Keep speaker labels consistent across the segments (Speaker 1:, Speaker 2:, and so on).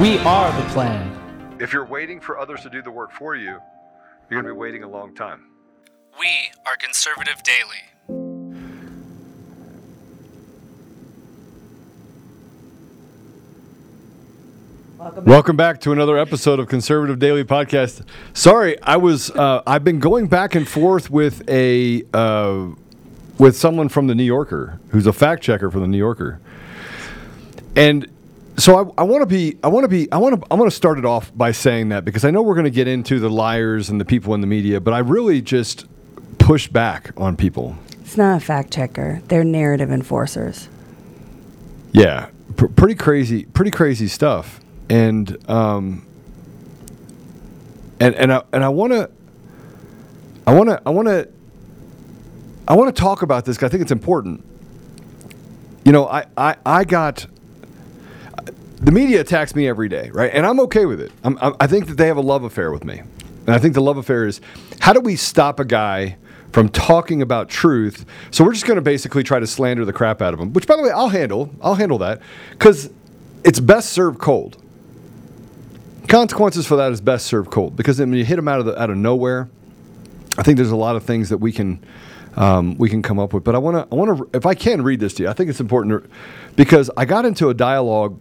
Speaker 1: We are the plan.
Speaker 2: If you're waiting for others to do the work for you, you're going to be waiting a long time.
Speaker 3: We are Conservative Daily.
Speaker 2: Welcome back to another episode of Conservative Daily Podcast. Sorry, I was uh, I've been going back and forth with a uh, with someone from the New Yorker who's a fact checker for the New Yorker, and so I, I want to be I want to be I want to I want to start it off by saying that because I know we're going to get into the liars and the people in the media, but I really just push back on people.
Speaker 4: It's not a fact checker. They're narrative enforcers.
Speaker 2: Yeah, pr- pretty crazy, pretty crazy stuff, and um, and and I and I want to, I want to, I want to, I want to talk about this. 'cause I think it's important. You know, I I I got. The media attacks me every day, right? And I'm okay with it. I'm, I think that they have a love affair with me. And I think the love affair is how do we stop a guy from talking about truth? So we're just going to basically try to slander the crap out of him, which, by the way, I'll handle. I'll handle that because it's best served cold. Consequences for that is best served cold because when you hit him out of the, out of nowhere, I think there's a lot of things that we can um, we can come up with. But I want to I want to if I can read this to you, I think it's important to, because I got into a dialogue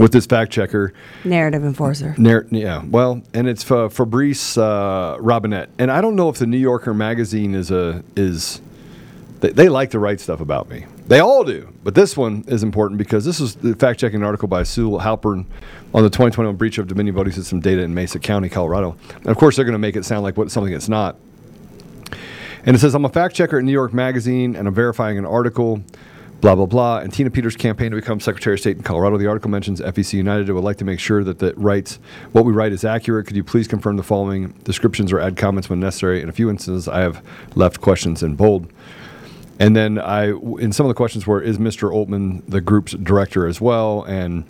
Speaker 2: with this fact checker.
Speaker 4: Narrative enforcer.
Speaker 2: Nar- yeah, well, and it's uh, Fabrice uh, Robinette, and I don't know if the New Yorker magazine is a is they, they like to write stuff about me. They all do, but this one is important because this is the fact checking article by Sue Halpern on the 2021 breach of Dominion voting system data in Mesa County, Colorado. And of course, they're going to make it sound like what something it's not. And it says, I'm a fact checker at New York Magazine and I'm verifying an article, blah, blah, blah. And Tina Peters' campaign to become Secretary of State in Colorado. The article mentions FEC United would like to make sure that the writes what we write is accurate. Could you please confirm the following descriptions or add comments when necessary? In a few instances, I have left questions in bold. And then I, in some of the questions were, is Mr. Oltmann the group's director as well? And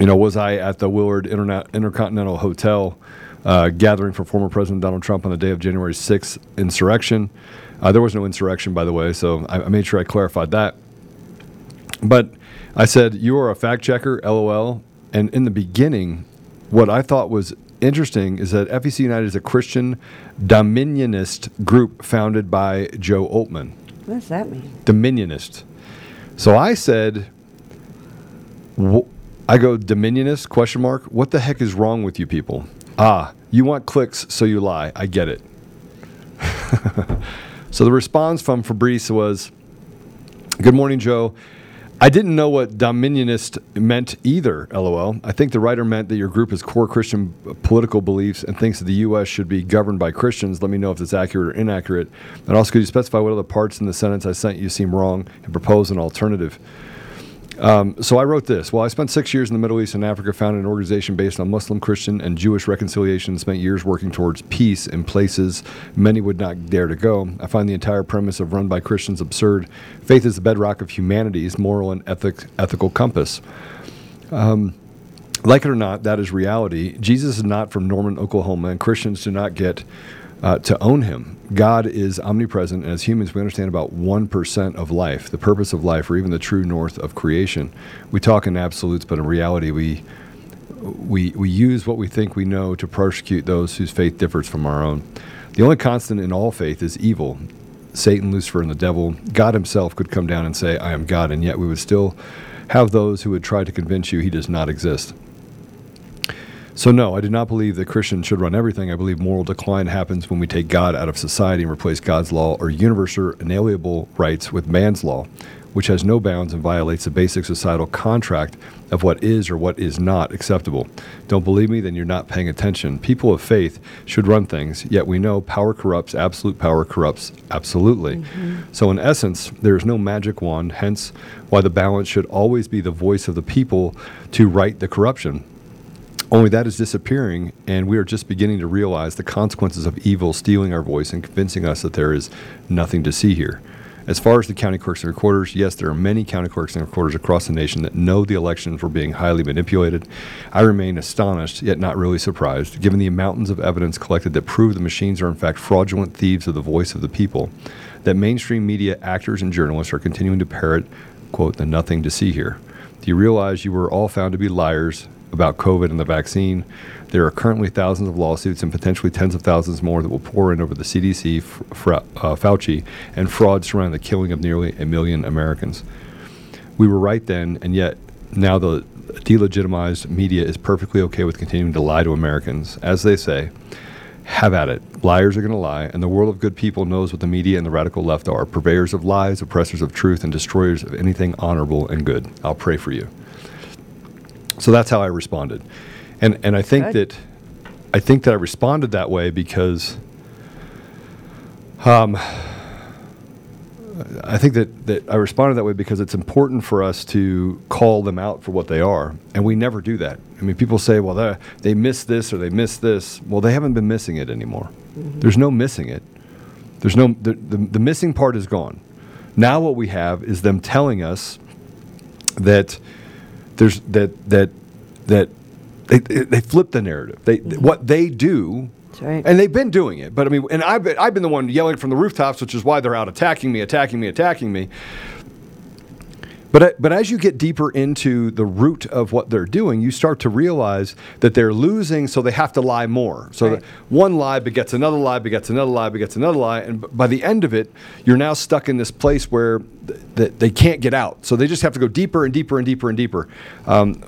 Speaker 2: you know, was I at the Willard Interna- Intercontinental Hotel uh, gathering for former President Donald Trump on the day of January 6th insurrection? Uh, there was no insurrection, by the way, so I, I made sure I clarified that. But I said, You are a fact checker, lol. And in the beginning, what I thought was interesting is that FEC United is a Christian dominionist group founded by Joe Oltmann.
Speaker 4: What does that mean?
Speaker 2: Dominionist. So I said, wh- I go Dominionist question mark. What the heck is wrong with you people? Ah, you want clicks, so you lie. I get it. so the response from Fabrice was, "Good morning, Joe. I didn't know what dominionist meant either, lol. I think the writer meant that your group has core Christian political beliefs and thinks that the U.S. should be governed by Christians. Let me know if that's accurate or inaccurate. And also, could you specify what other parts in the sentence I sent you seem wrong and propose an alternative? Um, so I wrote this. Well, I spent six years in the Middle East and Africa, founded an organization based on Muslim, Christian, and Jewish reconciliation, and spent years working towards peace in places many would not dare to go. I find the entire premise of run by Christians absurd. Faith is the bedrock of humanity's moral and ethic, ethical compass. Um, like it or not, that is reality. Jesus is not from Norman, Oklahoma, and Christians do not get uh, to own him. God is omnipresent, and as humans, we understand about 1% of life, the purpose of life, or even the true north of creation. We talk in absolutes, but in reality, we, we, we use what we think we know to persecute those whose faith differs from our own. The only constant in all faith is evil. Satan, Lucifer, and the devil. God himself could come down and say, I am God, and yet we would still have those who would try to convince you he does not exist. So, no, I do not believe that Christians should run everything. I believe moral decline happens when we take God out of society and replace God's law or universal inalienable rights with man's law, which has no bounds and violates the basic societal contract of what is or what is not acceptable. Don't believe me? Then you're not paying attention. People of faith should run things, yet we know power corrupts, absolute power corrupts absolutely. Mm-hmm. So, in essence, there is no magic wand, hence why the balance should always be the voice of the people to right the corruption. Only that is disappearing, and we are just beginning to realize the consequences of evil stealing our voice and convincing us that there is nothing to see here. As far as the county clerks and recorders, yes, there are many county clerks and recorders across the nation that know the elections were being highly manipulated. I remain astonished, yet not really surprised, given the mountains of evidence collected that prove the machines are in fact fraudulent thieves of the voice of the people, that mainstream media actors and journalists are continuing to parrot, quote, the nothing to see here. Do you realize you were all found to be liars about COVID and the vaccine? There are currently thousands of lawsuits and potentially tens of thousands more that will pour in over the CDC, Fra- uh, Fauci, and fraud surrounding the killing of nearly a million Americans. We were right then, and yet now the delegitimized media is perfectly okay with continuing to lie to Americans. As they say, have at it. Liars are going to lie, and the world of good people knows what the media and the radical left are purveyors of lies, oppressors of truth, and destroyers of anything honorable and good. I'll pray for you. So that's how I responded. And, and I think
Speaker 4: Good.
Speaker 2: that I think that I responded that way because um, I think that, that I responded that way because it's important for us to call them out for what they are, and we never do that. I mean, people say, "Well, they they missed this or they missed this." Well, they haven't been missing it anymore. There's no missing it. There's no the, the the missing part is gone. Now what we have is them telling us that there's that that that they they, flip the narrative. They mm-hmm. what they do
Speaker 4: right.
Speaker 2: and they've been doing it. But I mean, and I've been, I've been the one yelling from the rooftops, which is why they're out attacking me, attacking me, attacking me. But, but as you get deeper into the root of what they're doing, you start to realize that they're losing, so they have to lie more. So
Speaker 4: Right.
Speaker 2: one lie begets another lie, begets another lie, begets another lie, and by the end of it, you're now stuck in this place where th- th- they can't get out. So they just have to go deeper and deeper and deeper and deeper. Um,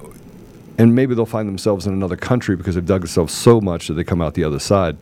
Speaker 2: and maybe they'll find themselves in another country because they've dug themselves so much that they come out the other side.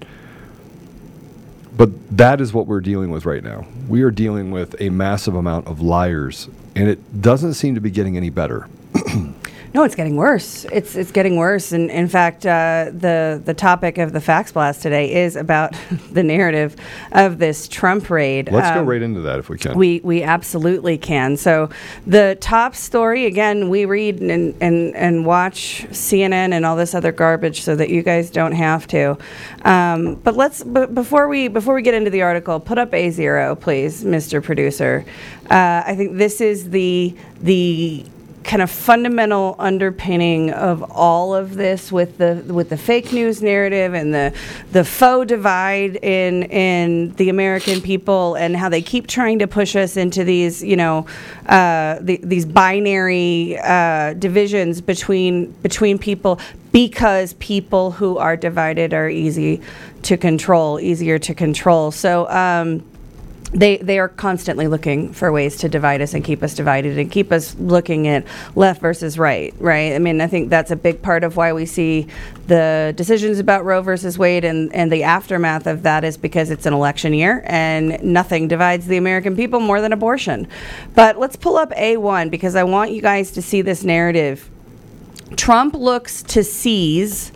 Speaker 2: But that is what we're dealing with right now. We are dealing with a massive amount of liars, and it doesn't seem to be getting any better.
Speaker 4: No, it's getting worse. It's it's getting worse. And in fact, uh, the the topic of the fax blast today is about the narrative of this Trump raid.
Speaker 2: Let's go
Speaker 4: Um,
Speaker 2: right into that if we can.
Speaker 4: We we absolutely can. So the top story again, we read and and and watch CNN and all this other garbage so that you guys don't have to. Um, but let's but before we before we get into the article, put up a zero, please, Mr. Producer. Uh, I think this is the the kind of fundamental underpinning of all of this with the with the fake news narrative and the the faux divide in in the American people and how they keep trying to push us into these you know uh, the, these binary uh, divisions between between people because people who are divided are easy to control easier to control. So um, they they are constantly looking for ways to divide us and keep us divided and keep us looking at left versus right right? I mean i think that's a big part of why we see the decisions about roe versus wade and and the aftermath of that is because it's an election year and nothing divides the american people more than abortion. But let's pull up a1 because i want you guys to see this narrative. Trump looks to seize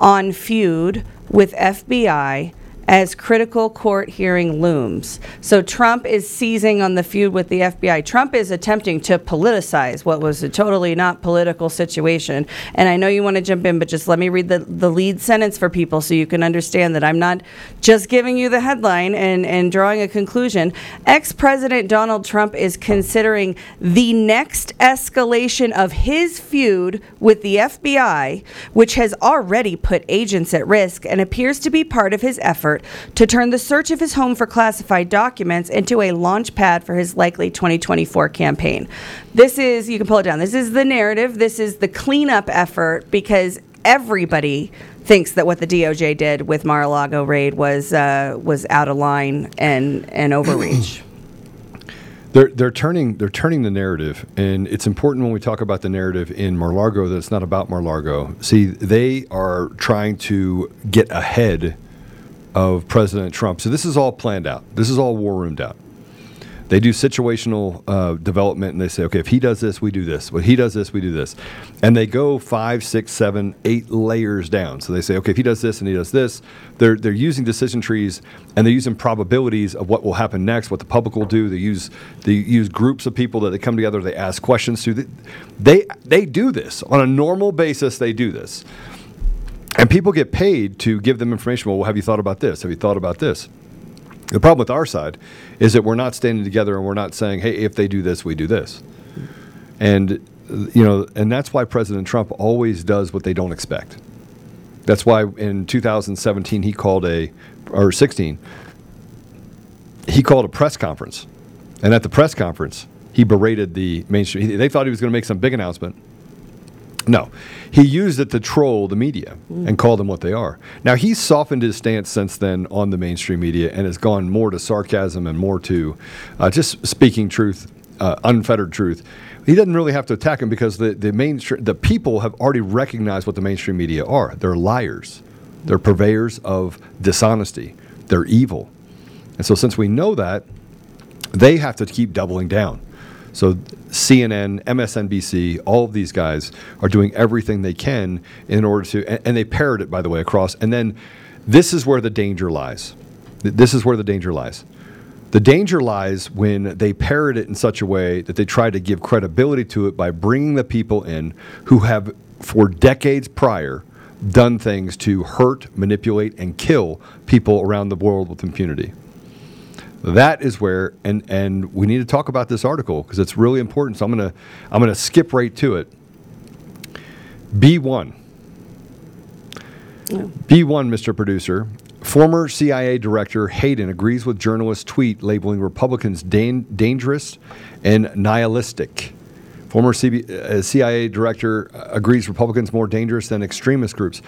Speaker 4: on feud with FBI as critical court hearing looms. So Trump is seizing on the feud with the FBI. Trump is attempting to politicize what was a totally not political situation. And I know you want to jump in, but just let me read the, the lead sentence for people so you can understand that I'm not just giving you the headline and, and drawing a conclusion. Ex President Donald Trump is considering the next escalation of his feud with the FBI, which has already put agents at risk and appears to be part of his effort to turn the search of his home for classified documents into a launch pad for his likely 2024 campaign. This is, you can pull it down, this is the narrative, this is the cleanup effort because everybody thinks that what the DOJ did with Mar-a-Lago raid was uh, was out of line and and overreach.
Speaker 2: They're they're turning they're turning the narrative, and it's important when we talk about the narrative in Mar-Largo that it's not about Mar-Largo. See, they are trying to get ahead of President Trump. So this is all planned out. This is all war roomed out. They do situational uh, development, and they say, okay, if he does this, we do this. When he does this, we do this, and they go five, six, seven, eight layers down. So they say, okay, if he does this and he does this, they're they're using decision trees and they're using probabilities of what will happen next, what the public will do. They use they use groups of people that they come together, they ask questions to. They they do this on a normal basis. They do this. And people get paid to give them information. Well, have you thought about this? Have you thought about this? The problem with our side is that we're not standing together and we're not saying, hey, if they do this, we do this. And, you know, and that's why President Trump always does what they don't expect. That's why in 2017 he called a, or 16, he called a press conference. And at the press conference, he berated the mainstream. They thought he was going to make some big announcement. No, he used it to troll the media and call them what they are. Now he's softened his stance since then on the mainstream media and has gone more to sarcasm and more to uh, just speaking truth, uh, unfettered truth. He doesn't really have to attack him because the the mainstream the people have already recognized what the mainstream media are. They're liars. They're purveyors of dishonesty. They're evil. And so since we know that, they have to keep doubling down. So CNN, MSNBC, all of these guys are doing everything they can in order to, and, and they parrot it, by the way, across. And then this is where the danger lies. This is where the danger lies. The danger lies when they parrot it in such a way that they try to give credibility to it by bringing the people in who have, for decades prior, done things to hurt, manipulate, and kill people around the world with impunity. That is where, and and we need to talk about this article because it's really important. So I'm gonna I'm gonna skip right to it. B one. B one, Mr. Producer. Former CIA Director Hayden agrees with journalist tweet labeling Republicans dan- dangerous and nihilistic. Former CB, uh, CIA Director uh, agrees Republicans more dangerous than extremist groups.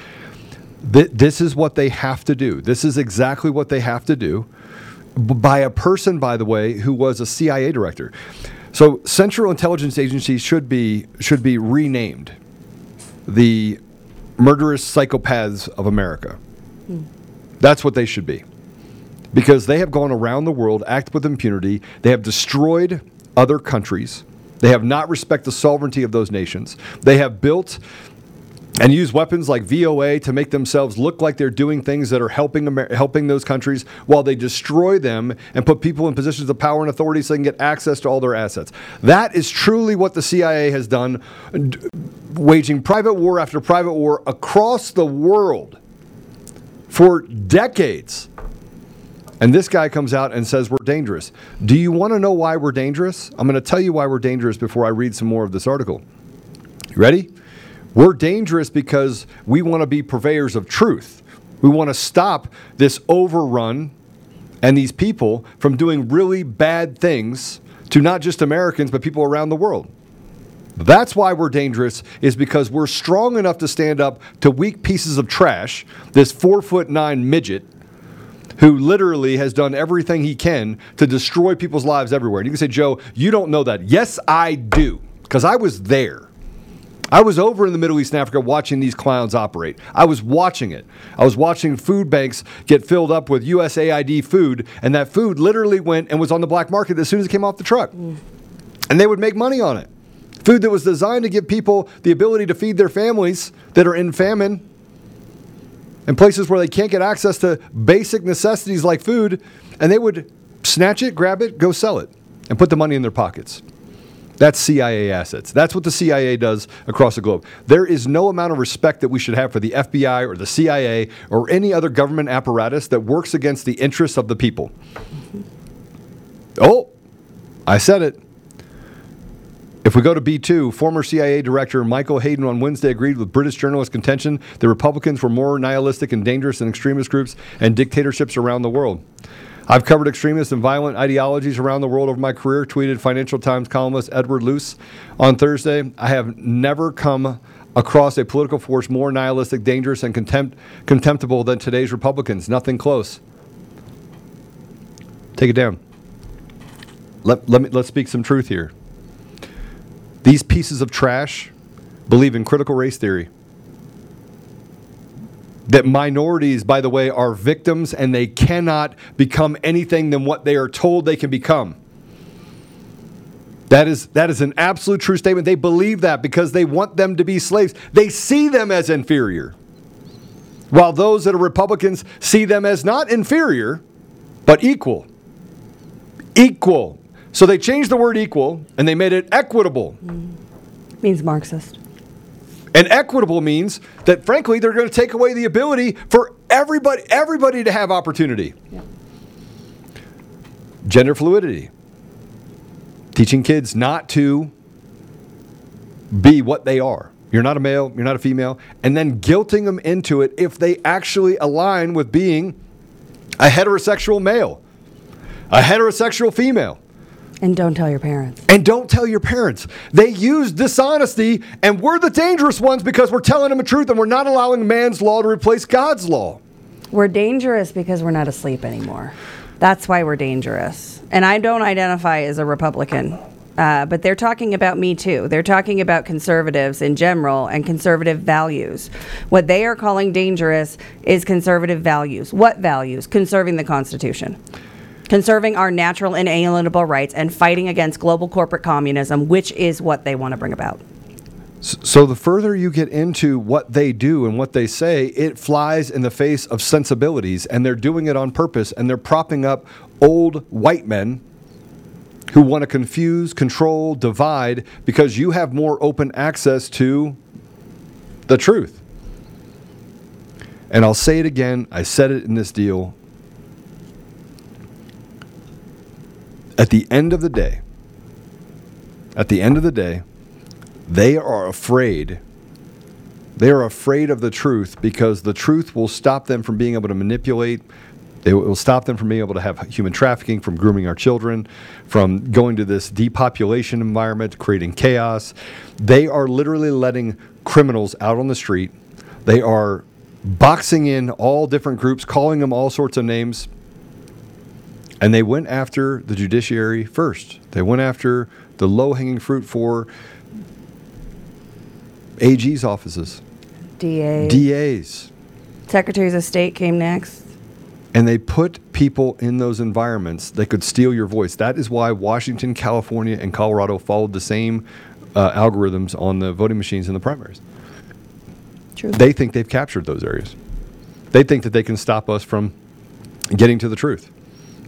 Speaker 2: Th- this is what they have to do. This is exactly what they have to do by a person, by the way, who was a CIA director. So Central Intelligence Agency should be should be renamed the murderous psychopaths of America. Hmm. That's what they should be. Because they have gone around the world, act with impunity. They have destroyed other countries. They have not respected the sovereignty of those nations. They have built and use weapons like VOA to make themselves look like they're doing things that are helping Amer- helping those countries while they destroy them and put people in positions of power and authority so they can get access to all their assets. That is truly what the CIA has done, d- waging private war after private war across the world for decades. And this guy comes out and says we're dangerous. Do you want to know why we're dangerous? I'm going to tell you why we're dangerous before I read some more of this article. You ready? We're dangerous because we want to be purveyors of truth. We want to stop this overrun and these people from doing really bad things to not just Americans, but people around the world. That's why we're dangerous, is because we're strong enough to stand up to weak pieces of trash, this four foot nine midget who literally has done everything he can to destroy people's lives everywhere. And you can say, Joe, you don't know that. Yes, I do, because I was there. I was over in the Middle East and Africa watching these clowns operate. I was watching it. I was watching food banks get filled up with USAID food, and that food literally went and was on the black market as soon as it came off the truck. Mm. And they would make money on it. Food that was designed to give people the ability to feed their families that are in famine and places where they can't get access to basic necessities like food, and they would snatch it, grab it, go sell it, and put the money in their pockets. That's CIA assets. That's what the CIA does across the globe. There is no amount of respect that we should have for the FBI or the CIA or any other government apparatus that works against the interests of the people. Oh, I said it. If we go to B2, former CIA Director Michael Hayden on Wednesday agreed with British journalist contention that Republicans were more nihilistic and dangerous than extremist groups and dictatorships around the world. I've covered extremist and violent ideologies around the world over my career, tweeted Financial Times columnist Edward Luce on Thursday. I have never come across a political force more nihilistic, dangerous, and contempt- contemptible than today's Republicans. Nothing close. Take it down. let, let me, let's speak some truth here. These pieces of trash believe in critical race theory. That minorities, by the way, are victims and they cannot become anything than what they are told they can become. That is, that is an absolute true statement. They believe that because they want them to be slaves. They see them as inferior. While those that are Republicans see them as not inferior, but equal. Equal. So they changed the word equal and they made it equitable. Mm.
Speaker 4: Means Marxist.
Speaker 2: And equitable means that frankly they're going to take away the ability for everybody everybody to have opportunity. Gender fluidity. Teaching kids not to be what they are. You're not a male, you're not a female, and then guilting them into it if they actually align with being a heterosexual male, a heterosexual female.
Speaker 4: And don't tell your parents.
Speaker 2: And don't tell your parents. They use dishonesty, and we're the dangerous ones because we're telling them the truth and we're not allowing man's law to replace God's law.
Speaker 4: We're dangerous because we're not asleep anymore. That's why we're dangerous. And I don't identify as a Republican. Uh, but they're talking about me too. They're talking about conservatives in general and conservative values. What they are calling dangerous is conservative values. What values? Conserving the Constitution, conserving our natural inalienable rights, and fighting against global corporate communism, which is what they want to bring about.
Speaker 2: So the further you get into what they do and what they say, it flies in the face of sensibilities, and they're doing it on purpose, and they're propping up old white men who want to confuse, control, divide because you have more open access to the truth. And I'll say it again, I said it in this deal. At the end of the day, at the end of the day, they are afraid. They are afraid of the truth because the truth will stop them from being able to manipulate. It will stop them from being able to have human trafficking, from grooming our children, from going to this depopulation environment, creating chaos. They are literally letting criminals out on the street. They are boxing in all different groups, calling them all sorts of names. And they went after the judiciary first. They went after the low hanging fruit for AG's offices,
Speaker 4: DA.
Speaker 2: DAs.
Speaker 4: Secretaries of State came next.
Speaker 2: And they put people in those environments that could steal your voice. That is why Washington, California, and Colorado followed the same uh, algorithms on the voting machines in the primaries.
Speaker 4: True.
Speaker 2: They think they've captured those areas. They think that they can stop us from getting to the truth.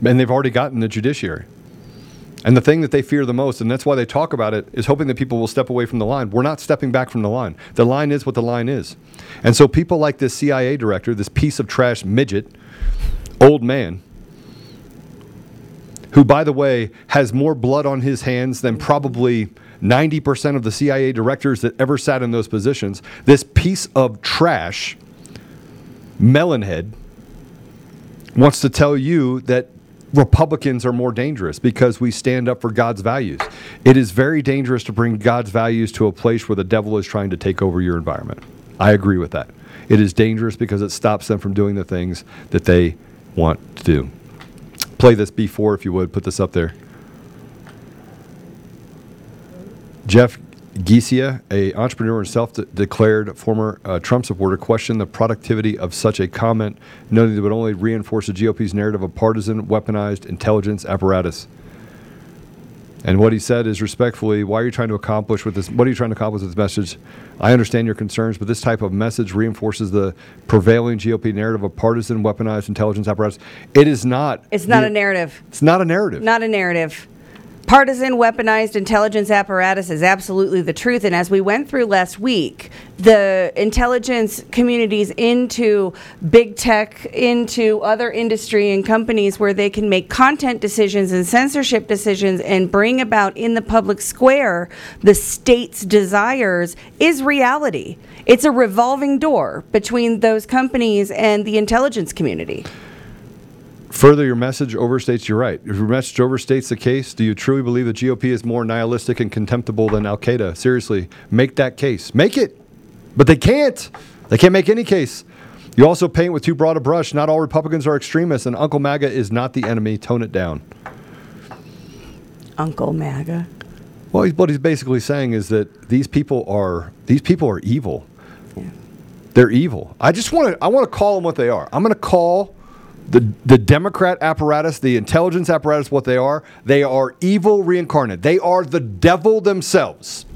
Speaker 2: And they've already gotten the judiciary. And the thing that they fear the most, and that's why they talk about it, is hoping that people will step away from the line. We're not stepping back from the line. The line is what the line is. And so people like this CIA director, this piece of trash midget, old man, who, by the way, has more blood on his hands than probably 90% of the CIA directors that ever sat in those positions, this piece of trash, melonhead, wants to tell you that Republicans are more dangerous because we stand up for God's values. It is very dangerous to bring God's values to a place where the devil is trying to take over your environment. I agree with that. It is dangerous because it stops them from doing the things that they want to do. Play this before, if you would. Put this up there. Jeff Giesea, a entrepreneur and self-declared former uh, Trump supporter, questioned the productivity of such a comment, noting that it would only reinforce the GOP's narrative of partisan, weaponized intelligence apparatus. And what he said is respectfully, why are you trying to accomplish with this? What are you trying to accomplish with this message? I understand your concerns, but this type of message reinforces the prevailing GOP narrative of partisan, weaponized intelligence apparatus. It is not.
Speaker 4: It's not
Speaker 2: the-
Speaker 4: a narrative.
Speaker 2: It's not a narrative.
Speaker 4: Not a narrative. Partisan weaponized intelligence apparatus is absolutely the truth. And as we went through last week, the intelligence communities into big tech, into other industry and companies where they can make content decisions and censorship decisions and bring about in the public square the state's desires is reality. It's a revolving door between those companies and the intelligence community.
Speaker 2: Further, your message overstates your right. If your message overstates the case, do you truly believe the GOP is more nihilistic and contemptible than Al Qaeda? Seriously, make that case. Make it. But they can't. They can't make any case. You also paint with too broad a brush. Not all Republicans are extremists, and Uncle MAGA is not the enemy. Tone it down.
Speaker 4: Uncle MAGA.
Speaker 2: Well, he's, what he's basically saying is that these people are these people are evil. They're evil. I just want to I want to call them what they are. I'm going to call the the Democrat apparatus, the intelligence apparatus, what they are. They are evil reincarnate. They are the devil themselves.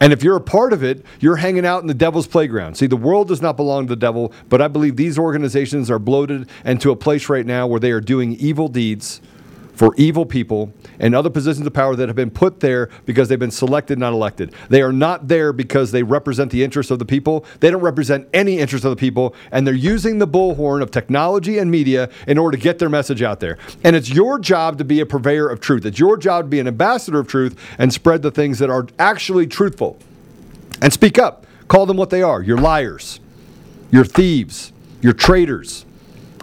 Speaker 2: And if you're a part of it, you're hanging out in the devil's playground. See, the world does not belong to the devil, but I believe these organizations are bloated and to a place right now where they are doing evil deeds for evil people and other positions of power that have been put there because they've been selected, not elected. They are not there because they represent the interests of the people. They don't represent any interest of the people, and they're using the bullhorn of technology and media in order to get their message out there. And it's your job to be a purveyor of truth. It's your job to be an ambassador of truth and spread the things that are actually truthful. And speak up. Call them what they are. You're liars. You're thieves. You're traitors.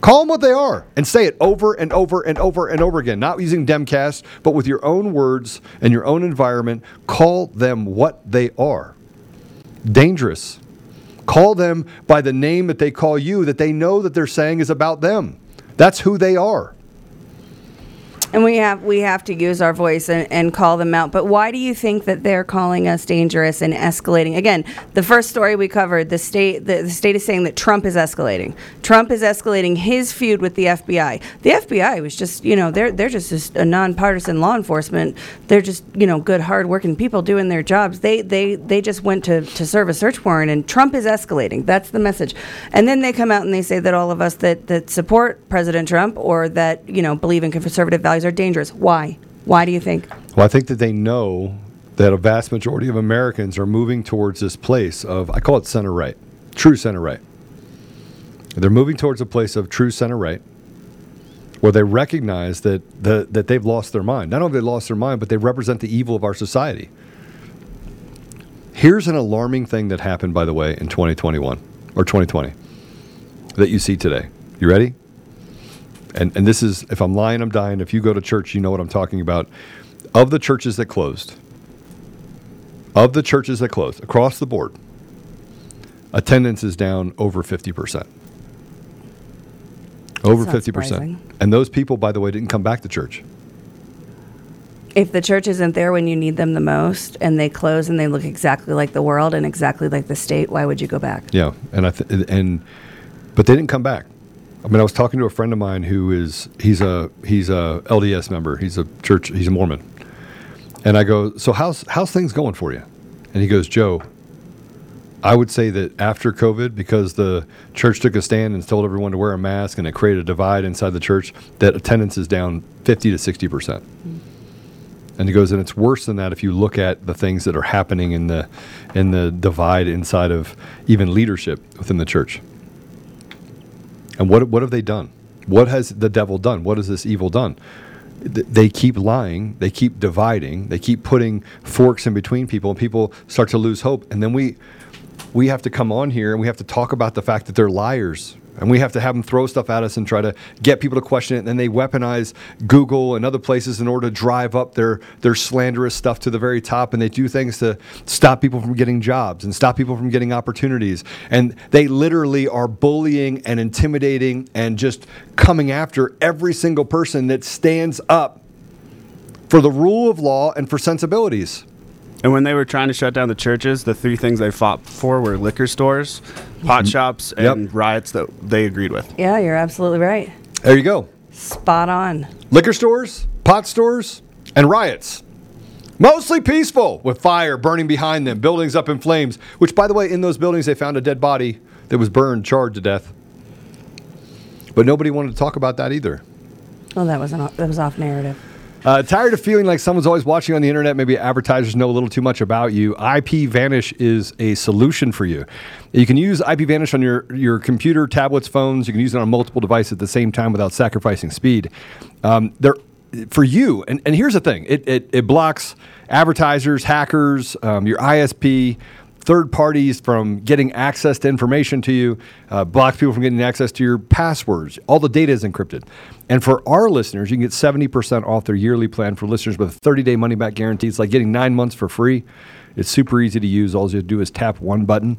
Speaker 2: Call them what they are and say it over and over and over and over again, not using Demcast, but with your own words and your own environment. Call them what they are. Dangerous. Call them by the name that they call you, that they know that they're saying is about them. That's who they are.
Speaker 4: And we have we have to use our voice and, and call them out. But why do you think that they're calling us dangerous and escalating? Again, the first story we covered, the state the, the state is saying that Trump is escalating. Trump is escalating his feud with the FBI. The FBI was just you know they're they're just, just a nonpartisan law enforcement. They're just you know good hardworking people doing their jobs. They they they just went to to serve a search warrant, and Trump is escalating. That's the message. And then they come out and they say that all of us that that support President Trump or that you know believe in conservative values are dangerous. Why? Why do you think?
Speaker 2: Well, I think that they know that a vast majority of Americans are moving towards this place of, I call it center right, true center right. They're moving towards a place of true center right where they recognize that, the, that they've lost their mind. Not only have they lost their mind, but they represent the evil of our society. Here's an alarming thing that happened, by the way, in 2021 or 2020 that you see today. You ready? And, and this is, if I'm lying, I'm dying. If you go to church, you know what I'm talking about. Of the churches that closed, of the churches that closed across the board, attendance is down over 50%. Over
Speaker 4: That's
Speaker 2: 50%.
Speaker 4: surprising.
Speaker 2: And those people, by the way, didn't come back to church.
Speaker 4: If the church isn't there when you need them the most, and they close and they look exactly like the world and exactly like the state, why would you go back?
Speaker 2: Yeah, and I th- and but they didn't come back. I mean, I was talking to a friend of mine who is he's a he's a LDS member. He's a church. He's a Mormon. And I go, so how's how's things going for you? And he goes, Joe. I would say that after COVID, because the church took a stand and told everyone to wear a mask, and it created a divide inside the church, that attendance is down fifty to sixty percent. Hmm. And he goes, and it's worse than that if you look at the things that are happening in the in the divide inside of even leadership within the church. And what what have they done? What has the devil done? What has this evil done? They keep lying. They keep dividing. They keep putting forks in between people, and people start to lose hope. And then we we have to come on here and we have to talk about the fact that they're liars. And we have to have them throw stuff at us and try to get people to question it. And then they weaponize Google and other places in order to drive up their, their slanderous stuff to the very top. And they do things to stop people from getting jobs and stop people from getting opportunities. And they literally are bullying and intimidating and just coming after every single person that stands up for the rule of law and for sensibilities.
Speaker 5: And when they were trying to shut down the churches, the three things they fought for were liquor stores, pot mhm. shops, and
Speaker 2: Yep.
Speaker 5: riots that they agreed with.
Speaker 4: Yeah, you're absolutely right.
Speaker 2: There you go.
Speaker 4: Spot on.
Speaker 2: liquor stores, pot stores, and riots. Mostly peaceful, with fire burning behind them, buildings up in flames. Which, by the way, in those buildings, they found a dead body that was burned, charred to death. But nobody wanted to talk about that either.
Speaker 4: Well, that was an, that was off narrative.
Speaker 2: Uh, tired of feeling like someone's always watching on the internet? Maybe advertisers know a little too much about you. IP Vanish is a solution for you. You can use IP Vanish on your, your computer, tablets, phones. You can use it on multiple devices at the same time without sacrificing speed. Um, they're for you. And, and here's the thing: it, it, it blocks advertisers, hackers, um, your ISP third parties from getting access to information to you, uh, blocks people from getting access to your passwords. All the data is encrypted. And for our listeners, you can get 70% off their yearly plan for listeners with a 30 day money back guarantee. It's like getting nine months for free. It's super easy to use. All you have to do is tap one button.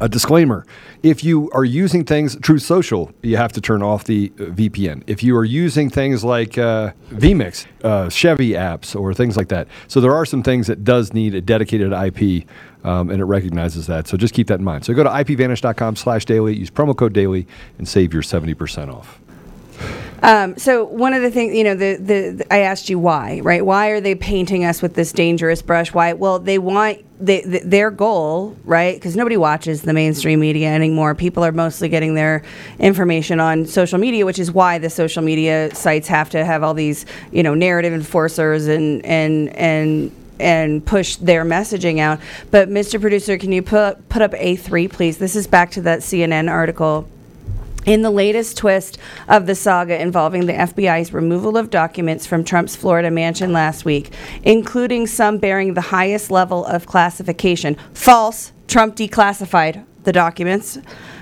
Speaker 2: A disclaimer if you are using things, Truth Social, you have to turn off the uh, VPN. If you are using things like uh, vMix, uh, Chevy apps, or things like that. So there are some things that does need a dedicated IP, um, and it recognizes that. So just keep that in mind. So go to ipvanish.com slash daily, use promo code daily, and save your 70% off.
Speaker 4: Um, so one of the things, you know, the, the, the I asked you why, right? Why are they painting us with this dangerous brush? Why? Well, they want they, th their goal, right? Because nobody watches the mainstream media anymore. People are mostly getting their information on social media, which is why the social media sites have to have all these, you know, narrative enforcers and and and and push their messaging out. But Mr. Producer, can you put put up A three, please? This is back to that CNN article in the latest twist of the saga involving the FBI's removal of documents from Trump's Florida mansion last week, including some bearing the highest level of classification. False. Trump declassified the documents.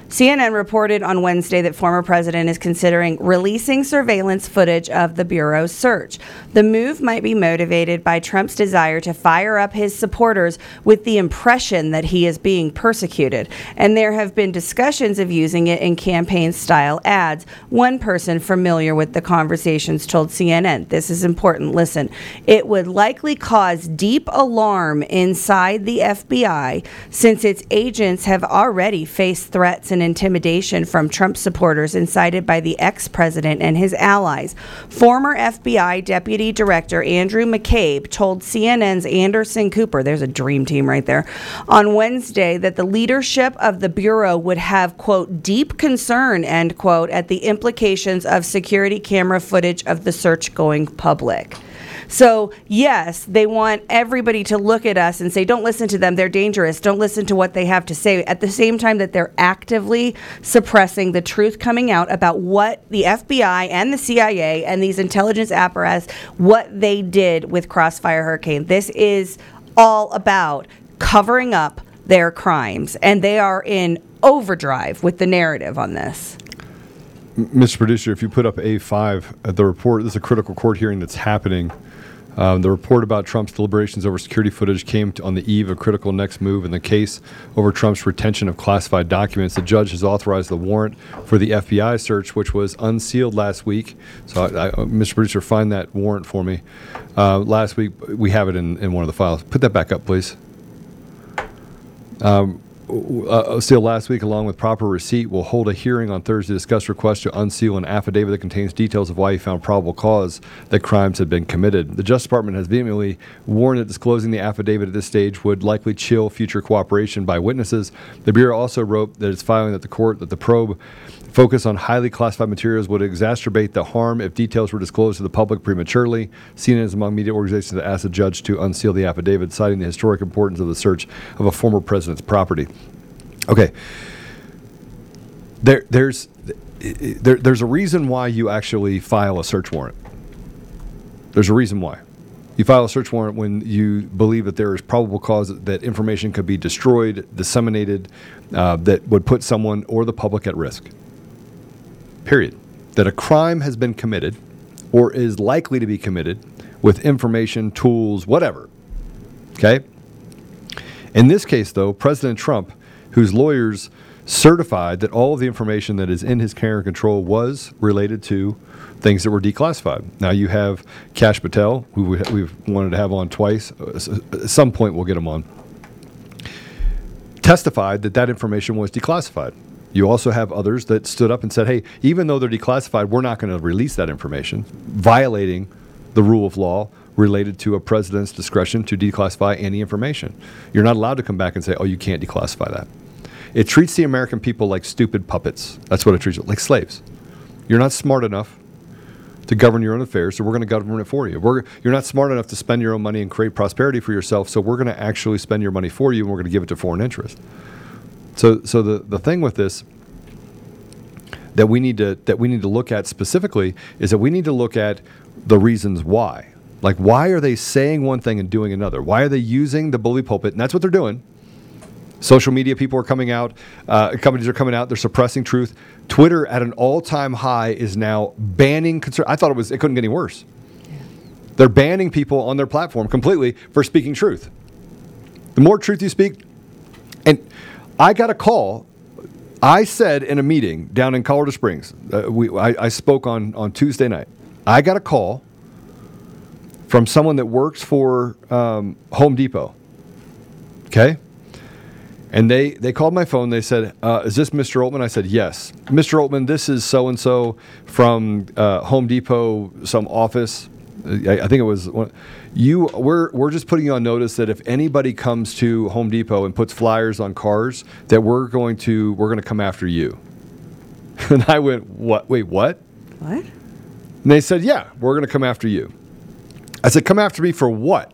Speaker 4: CNN reported on Wednesday that former president is considering releasing surveillance footage of the Bureau's search. The move might be motivated by Trump's desire to fire up his supporters with the impression that he is being persecuted. And there have been discussions of using it in campaign style ads. One person familiar with the conversations told CNN this is important. Listen, it would likely cause deep alarm inside the FBI since its agents have already faced threats and intimidation from Trump supporters incited by the ex president and his allies. Former FBI Deputy Director Andrew McCabe told CNN's Anderson Cooper, there's a dream team right there, on Wednesday that the leadership of the Bureau would have, quote, deep concern, end quote, at the implications of security camera footage of the search going public. So, yes, they want everybody to look at us and say, don't listen to them. They're dangerous. Don't listen to what they have to say. At the same time, that they're actively suppressing the truth coming out about what the FBI and the CIA and these intelligence apparatus, what they did with Crossfire Hurricane. This is all about covering up their crimes. And they are in overdrive with the narrative on this.
Speaker 2: Mr. Producer, if you put up A5, uh, the report, this is a critical court hearing that's happening. Um, the report about Trump's deliberations over security footage came on the eve of critical next move in the case over Trump's retention of classified documents. The judge has authorized the warrant for the FBI search, which was unsealed last week. So, I, I, Mr. Producer, find that warrant for me. Uh, last week, we have it in, in one of the files. Put that back up, please. Um, uh, still last week, along with proper receipt, will hold a hearing on Thursday to discuss requests to unseal an affidavit that contains details of why he found probable cause that crimes had been committed. The Justice Department has vehemently warned that disclosing the affidavit at this stage would likely chill future cooperation by witnesses. The Bureau also wrote that it's filing that the court that the probe focus on highly classified materials would exacerbate the harm if details were disclosed to the public prematurely. CNN is among media organizations that asked the judge to unseal the affidavit, citing the historic importance of the search of a former president's property. Okay. There, there's, there, there's a reason why you actually file a search warrant. There's a reason why. You file a search warrant when you believe that there is probable cause that information could be destroyed, disseminated, uh, that would put someone or the public at risk. Period. That a crime has been committed or is likely to be committed with information, tools, whatever. Okay? In this case, though, President Trump, whose lawyers certified that all of the information that is in his care and control was related to things that were declassified. Now you have Kash Patel, who we, we've wanted to have on twice. Uh, At uh, some point, we'll get him on. Testified that that information was declassified. You also have others that stood up and said, hey, even though they're declassified, we're not going to release that information, violating the rule of law related to a president's discretion to declassify any information. You're not allowed to come back and say, oh, you can't declassify that. It treats the American people like stupid puppets. That's what it treats them like slaves. You're not smart enough to govern your own affairs, so we're going to govern it for you. We're, you're not smart enough to spend your own money and create prosperity for yourself, so we're going to actually spend your money for you and we're going to give it to foreign interests. So, so the, the thing with this that we need to that we need to look at specifically is that we need to look at the reasons why. Like, why are they saying one thing and doing another? Why are they using the bully pulpit? And that's what they're doing. Social media people are coming out, uh, companies are coming out, they're suppressing truth. Twitter at an all time high is now banning conser- I thought it was it couldn't get any worse. They're banning people on their platform completely for speaking truth. The more truth you speak, and I got a call. I said in a meeting down in Colorado Springs, uh, we, I, I spoke on, on Tuesday night. I got a call from someone that works for um, Home Depot. Okay? And they, they called my phone. They said, uh, Is this Mr. Oltmann? I said, Yes. Mr. Oltmann, this is so and so from uh, Home Depot, some office. I, I think it was one. You, we're, we're just putting you on notice that if anybody comes to Home Depot and puts flyers on cars, that we're going to we're going to come after you. And I went, What? Wait, what?
Speaker 4: What?
Speaker 2: And they said, Yeah, we're going to come after you. I said, Come after me for what?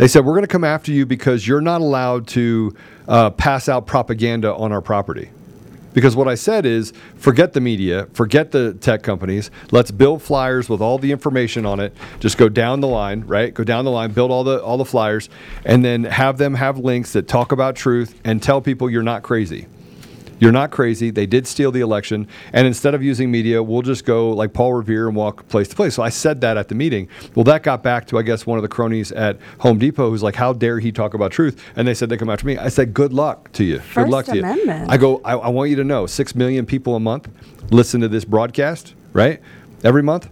Speaker 2: They said, We're going to come after you because you're not allowed to uh, pass out propaganda on our property. Because what I said is, forget the media, forget the tech companies. Let's build flyers with all the information on it. Just go down the line, right? Go down the line, build all the all the flyers, and then have them have links that talk about truth and tell people you're not crazy. You're not crazy. They did steal the election. And instead of using media, we'll just go like Paul Revere and walk place to place. So I said that at the meeting. Well, that got back to, I guess, one of the cronies at Home Depot who's like, How dare he talk about truth? And they said they come after me. I said, Good luck to you.
Speaker 4: First
Speaker 2: Good luck to
Speaker 4: Amendment.
Speaker 2: you. I go, I, I want you to know six million people a month listen to this broadcast, right? Every month.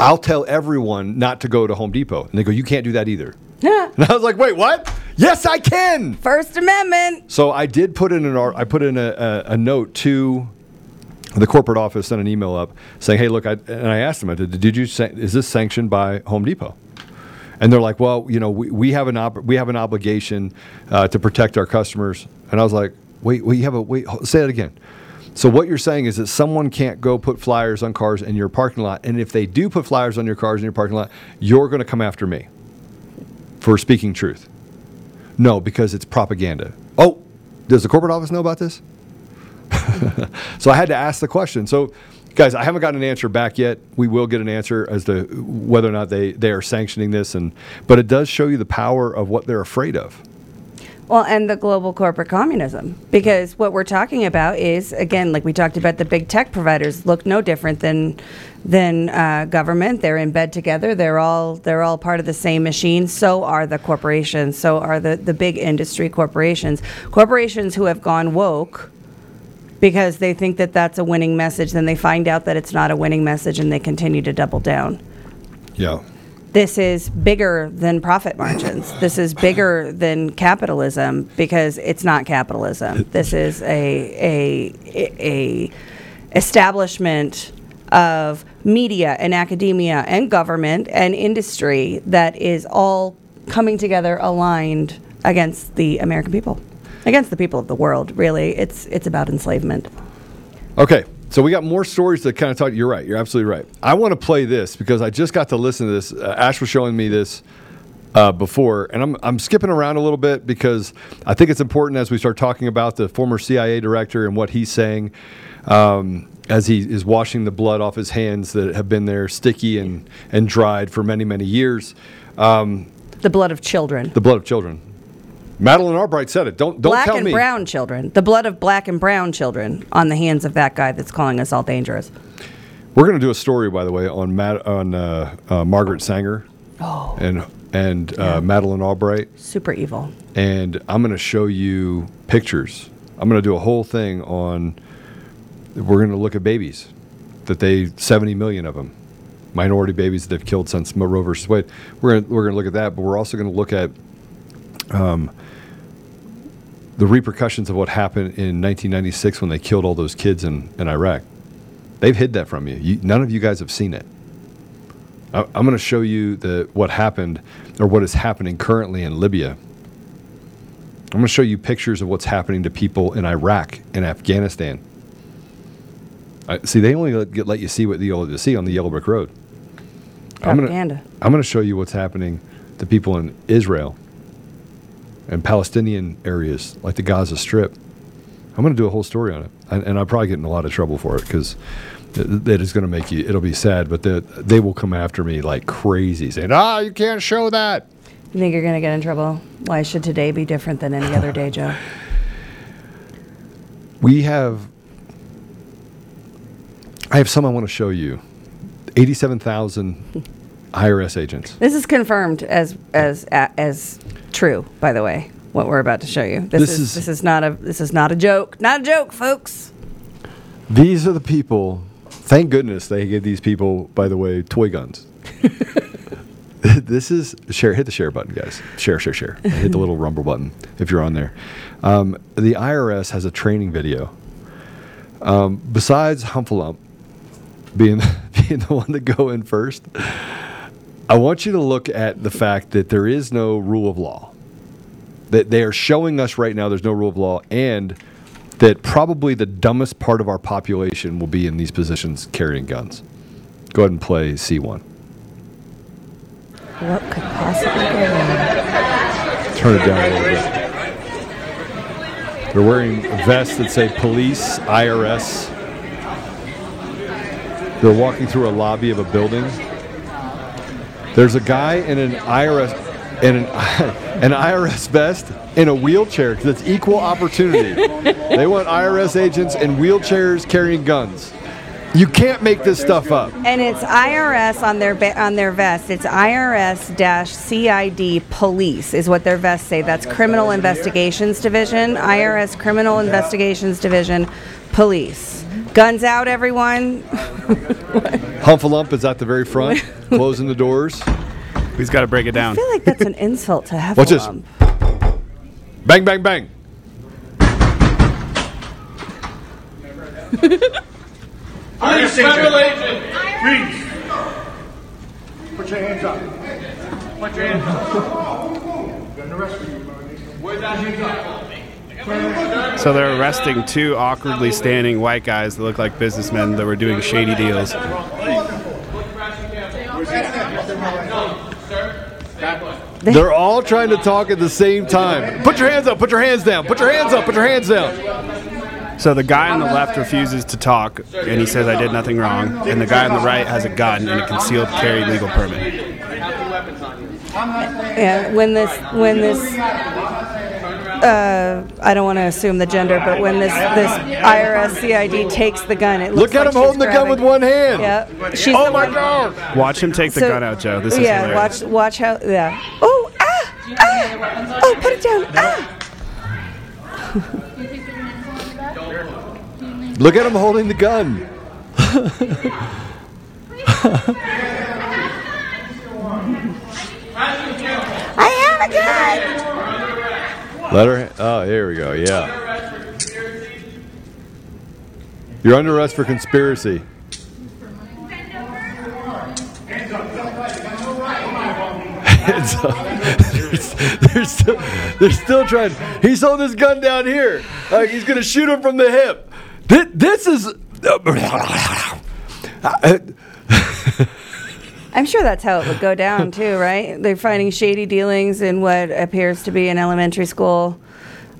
Speaker 2: I'll tell everyone not to go to Home Depot. And they go, You can't do that either.
Speaker 4: Yeah.
Speaker 2: And I was like, Wait, what? Yes, I can.
Speaker 4: First Amendment.
Speaker 2: So I did put in an ar- I put in a, a, a note to the corporate office, sent an email up saying, "Hey, look," I, and I asked them, I did, "Did you san- is this sanctioned by Home Depot?" And they're like, "Well, you know, we, we have an ob- we have an obligation uh, to protect our customers." And I was like, "Wait, well, you have a wait. Say it again." So what you're saying is that someone can't go put flyers on cars in your parking lot, and if they do put flyers on your cars in your parking lot, you're going to come after me for speaking truth. No, because it's propaganda. Oh, does the corporate office know about this? so I had to ask the question. So, guys, I haven't gotten an answer back yet. We will get an answer as to whether or not they, they are sanctioning this, and but it does show you the power of what they're afraid of.
Speaker 4: Well, and the global corporate communism. Because what we're talking about is, again, like we talked about, the big tech providers look no different than than uh, government. They're in bed together. They're all they're all part of the same machine. So are the corporations. So are the the big industry corporations. Corporations who have gone woke because they think that that's a winning message. Then they find out that it's not a winning message, and they continue to double down
Speaker 2: Yeah.
Speaker 4: This is bigger than profit margins. This is bigger than capitalism because it's not capitalism. This is a a a establishment of media and academia and government and industry that is all coming together aligned against the American people. Against the people of the world, really. It's it's about enslavement.
Speaker 2: Okay, so we got more stories to kind of talk. You're right. You're absolutely right. I want to play this because I just got to listen to this. Uh, Ash was showing me this uh, before, and I'm, I'm skipping around a little bit because I think it's important as we start talking about the former CIA director and what he's saying um, as he is washing the blood off his hands that have been there sticky and, and dried for many, many years. Um,
Speaker 4: The blood of children.
Speaker 2: the blood of children. Madeline Albright said it. Don't don't
Speaker 4: black
Speaker 2: tell
Speaker 4: and brown children. The blood of black and brown children on the hands of that guy that's calling us all dangerous.
Speaker 2: We're going to do a story, by the way, on Matt, on uh, uh, Margaret Sanger and and uh, Madeline Albright,
Speaker 4: Super evil.
Speaker 2: and I'm going to show you pictures. I'm going to do a whole thing on. We're going to look at babies that they 70 million of them, minority babies that they've killed since Roe versus Wade. We're gonna, we're going to look at that, but we're also going to look at um, the repercussions of what happened in 1996 when they killed all those kids in, in Iraq. They've hid that from you. you. None of you guys have seen it. I, I'm going to show you the what happened or what is happening currently in Libya. I'm going to show you pictures of what's happening to people in Iraq and Afghanistan. I, see, they only let, get, let you see what you'll to see on the Yellow Brick Road.
Speaker 4: Propaganda.
Speaker 2: I'm going to show you what's happening to people in Israel and Palestinian areas like the Gaza Strip. I'm going to do a whole story on it, and, and I'll probably get in a lot of trouble for it because that is going to make you. It'll be sad, but the, they will come after me like crazy, saying, "Ah, you can't show that."
Speaker 4: You think you're going to get in trouble? Why should today be different than any other day, Joe?
Speaker 2: We have. I have some I want to show you. Eighty-seven thousand IRS agents.
Speaker 4: This is confirmed as as as true, by the way. what we're about to show you. This,
Speaker 2: This
Speaker 4: is,
Speaker 2: is-
Speaker 4: this is not a this is not a joke. Not a joke, folks.
Speaker 2: These are the people. Thank goodness they gave these people, by the way, toy guns. this is share. Hit the share button, guys. Share, share, share. hit the little rumble button if you're on there. Um, the IRS has a training video. Um, besides Humphalump being being the one to go in first, I want you to look at the fact that there is no rule of law. That they are showing us right now there's no rule of law, and that probably the dumbest part of our population will be in these positions carrying guns. Go ahead and play C1.
Speaker 4: What could possibly go wrong?
Speaker 2: Turn it down a little bit. They're wearing vests that say police, IRS. They're walking through a lobby of a building. There's a guy in an IRS in an, an IRS vest in a wheelchair because it's equal opportunity. they want IRS agents in wheelchairs carrying guns. You can't make this stuff up.
Speaker 4: And it's IRS on their on their vest. It's IRS-CID Police is what their vests say. That's Criminal Investigations Division. IRS Criminal Investigations Division Police. Guns out, everyone.
Speaker 2: Humphalump is at the very front, closing the doors.
Speaker 5: He's got to break it down.
Speaker 4: I feel like that's an insult to have.
Speaker 2: Watch this. Bang, bang, bang.
Speaker 6: I'm a federal agent. Freeze. Put your hands up. Put your hands up. Gonna arrest you. Where's that hands up?
Speaker 5: So they're arresting two awkwardly standing white guys that look like businessmen that were doing shady deals.
Speaker 2: They're all trying to talk at the same time. Put your hands up, put your hands down, put your hands up, put your hands down.
Speaker 5: So the guy on the left refuses to talk, and he says, "I did nothing wrong." And the guy on the right has a gun and a concealed carry legal permit.
Speaker 4: Yeah, when this when this uh, I don't want to assume the gender, but when this this IRS CID takes the gun, it looks
Speaker 2: Look at
Speaker 4: like
Speaker 2: him holding the gun with one hand.
Speaker 4: Yeah. She's
Speaker 2: Oh my
Speaker 4: one-
Speaker 2: God.
Speaker 5: Watch him take the
Speaker 4: So-
Speaker 5: gun out, Joe. This is
Speaker 4: yeah,
Speaker 5: hilarious.
Speaker 4: watch watch how yeah. Oh ah ah! Oh, put it down ah!
Speaker 2: Look at him holding the gun.
Speaker 4: I have a gun.
Speaker 2: Let her. Oh, here we go. Yeah. You're under arrest for conspiracy. Hands up. they're, still, they're still trying. He's holding his gun down here. Like he's to shoot him from the hip. This, this is.
Speaker 4: Uh, uh, I'm sure that's how it would go down too, right? They're finding shady dealings in what appears to be an elementary school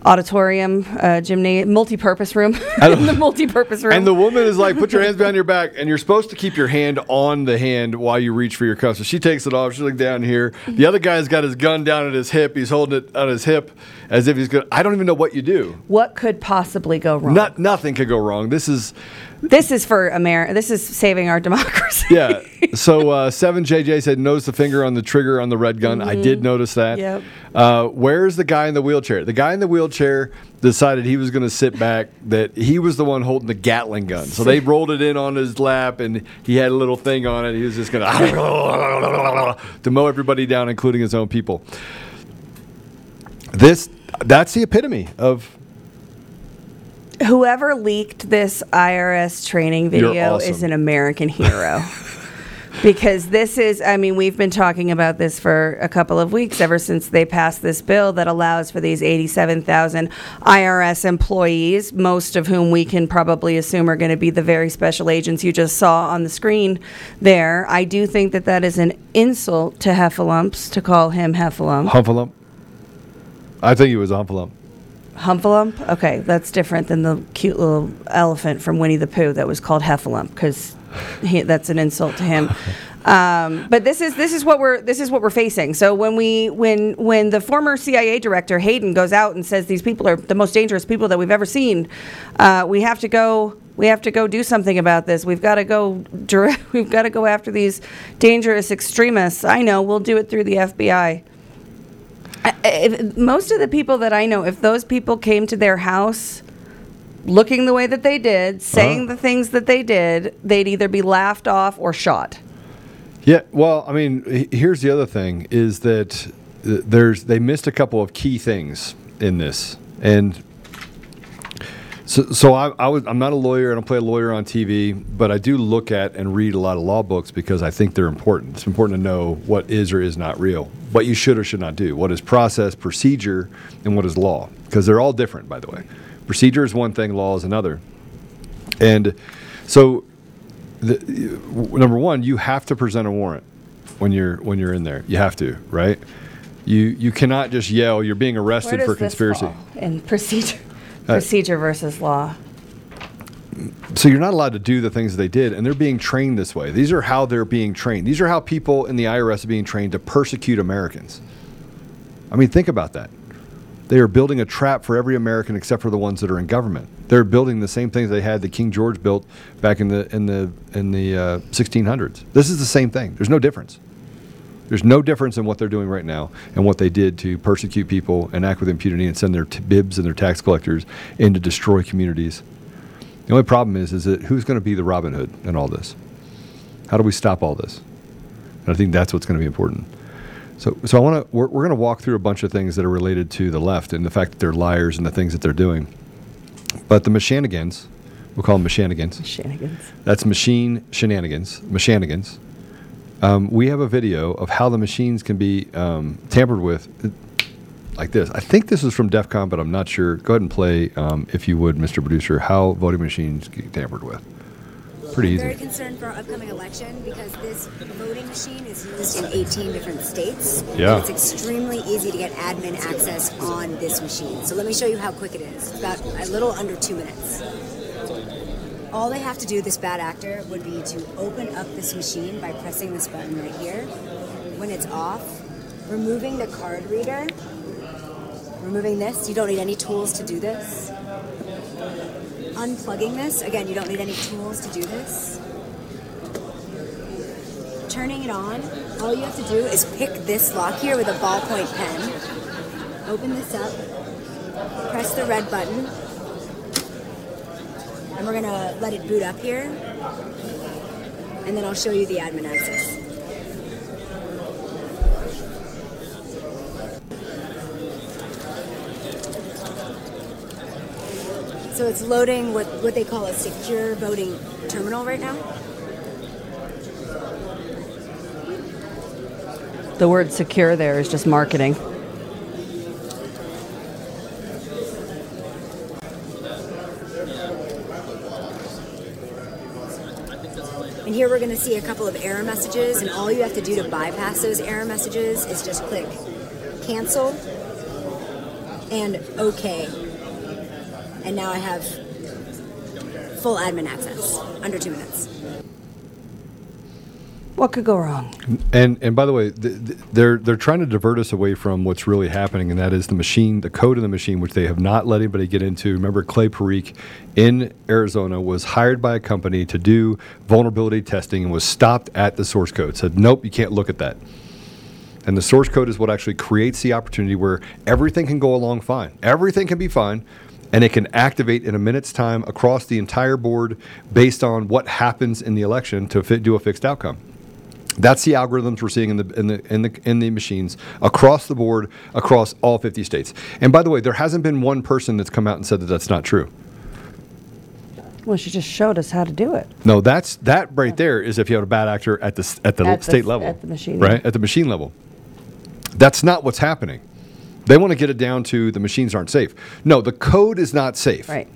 Speaker 4: auditorium, uh, gymnasium, multi-purpose room.
Speaker 2: don't-
Speaker 4: the multi-purpose room.
Speaker 2: And the woman is like, put your hands behind your back, and you're supposed to keep your hand on the hand while you reach for your cuff. So she takes it off. She's like down here. The other guy's got his gun down at his hip. He's holding it on his hip as if he's going. to I don't even know what you do.
Speaker 4: what could possibly go wrong?
Speaker 2: Not nothing could go wrong. This is
Speaker 4: This is for America. This is saving our democracy.
Speaker 2: yeah. So uh, seven JJ said notice the finger on the trigger on the red gun. I did notice that.
Speaker 4: Yep.
Speaker 2: Uh, where's the guy in the wheelchair? The guy in the wheelchair decided he was going to sit back. That he was the one holding the Gatling gun. So they rolled it in on his lap, and he had a little thing on it. He was just going to to mow everybody down, including his own people. This that's the epitome of
Speaker 4: Whoever leaked this IRS training video
Speaker 2: awesome.
Speaker 4: is an American hero. because this is, I mean, we've been talking about this for a couple of weeks ever since they passed this bill that allows for these 87,000 IRS employees, most of whom we can probably assume are going to be the very special agents you just saw on the screen there. I do think that that is an insult to Heffalumps to call him Heffalump.
Speaker 2: Humphalump. I think he was a Humphalump.
Speaker 4: Humpalump? Okay, that's different than the cute little elephant from Winnie the Pooh that was called Heffalump because that's an insult to him. Um, but this is this is what we're this is what we're facing. So when we when when the former CIA director Hayden goes out and says these people are the most dangerous people that we've ever seen, uh, we have to go we have to go do something about this. We've got to go direct, we've got to go after these dangerous extremists. I know we'll do it through the FBI. If, most of the people that I know, if those people came to their house looking the way that they did, saying
Speaker 2: Uh-huh.
Speaker 4: the things that they did, they'd either be laughed off or shot.
Speaker 2: Yeah, well, I mean, he- here's the other thing: is that uh, there's they missed a couple of key things in this, and so, so I, I was I'm not a lawyer. I don't play a lawyer on TV, but I do look at and read a lot of law books because I think they're important. It's important to know what is or is not real, what you should or should not do, what is process, procedure, and what is law, because they're all different. By the way, procedure is one thing, law is another, and so the, number one, you have to present a warrant when you're when you're in there. You have to, right? You you cannot just yell. You're being arrested for conspiracy.
Speaker 4: in procedure?
Speaker 2: Uh,
Speaker 4: procedure versus law.
Speaker 2: So you're not allowed to do the things they did, and they're being trained this way. These are how they're being trained. These are how people in the IRS are being trained to persecute Americans. I mean, think about that. They are building a trap for every American except for the ones that are in government. They're building the same things they had that King George built back in the in the in the uh, 1600s. This is the same thing. There's no difference. There's no difference in what they're doing right now and what they did to persecute people and act with impunity and send their t- bibs and their tax collectors in to destroy communities. The only problem is, is that who's going to be the Robin Hood in all this? How do we stop all this? And I think that's what's going to be important. So, so I want to. We're, we're going to walk through a bunch of things that are related to the left and the fact that they're liars and the things that they're doing. But the Machanigans, we'll call them Machanigans.
Speaker 4: Shenanigans.
Speaker 2: That's machine shenanigans. Machanigans. Um, we have a video of how the machines can be um, tampered with, like this. I think this is from DEF CON, but I'm not sure. Go ahead and play, um, if you would, Mr. Producer, how voting machines get tampered with. Pretty easy.
Speaker 7: Very concerned for our upcoming election because this voting machine is used in 18 different states.
Speaker 2: Yeah.
Speaker 7: It's extremely easy to get admin access on this machine. So let me show you how quick it is. It's about a little under two minutes. All they have to do, this bad actor, would be to open up this machine by pressing this button right here. When it's off, removing the card reader, removing this, you don't need any tools to do this unplugging this. Again, you don't need any tools to do this. Turning it on, all you have to do is pick this lock here with a ballpoint pen. Open this up, press the red button, and we're gonna let it boot up here. And then I'll show you the admin access. So it's loading what, what they call a secure voting terminal right now.
Speaker 4: The word secure there is just marketing.
Speaker 7: We're going to see a couple of error messages, and all you have to do to bypass those error messages is just click cancel and OK. And now I have full admin access under two minutes.
Speaker 4: What could go wrong?
Speaker 2: And and by the way, th- th- they're they're trying to divert us away from what's really happening, and that is the machine, the code of the machine, which they have not let anybody get into. Remember, Clay Parikh in Arizona was hired by a company to do vulnerability testing and was stopped at the source code. Said, nope, you can't look at that. And the source code is what actually creates the opportunity where everything can go along fine. Everything can be fine, and it can activate in a minute's time across the entire board based on what happens in the election to fit, do a fixed outcome. That's the algorithms we're seeing in the in the in the in the machines across the board across all 50 states. And by the way, there hasn't been one person that's come out and said that that's not true.
Speaker 4: Well, she just showed us how to do it.
Speaker 2: No, that's that right there is if you have a bad actor at the at the
Speaker 4: At
Speaker 2: state
Speaker 4: s-
Speaker 2: level,
Speaker 4: at the machine
Speaker 2: right?
Speaker 4: level.
Speaker 2: At the machine level. That's not what's happening. They want to get it down to the machines aren't safe. No, the code is not safe.
Speaker 4: Right.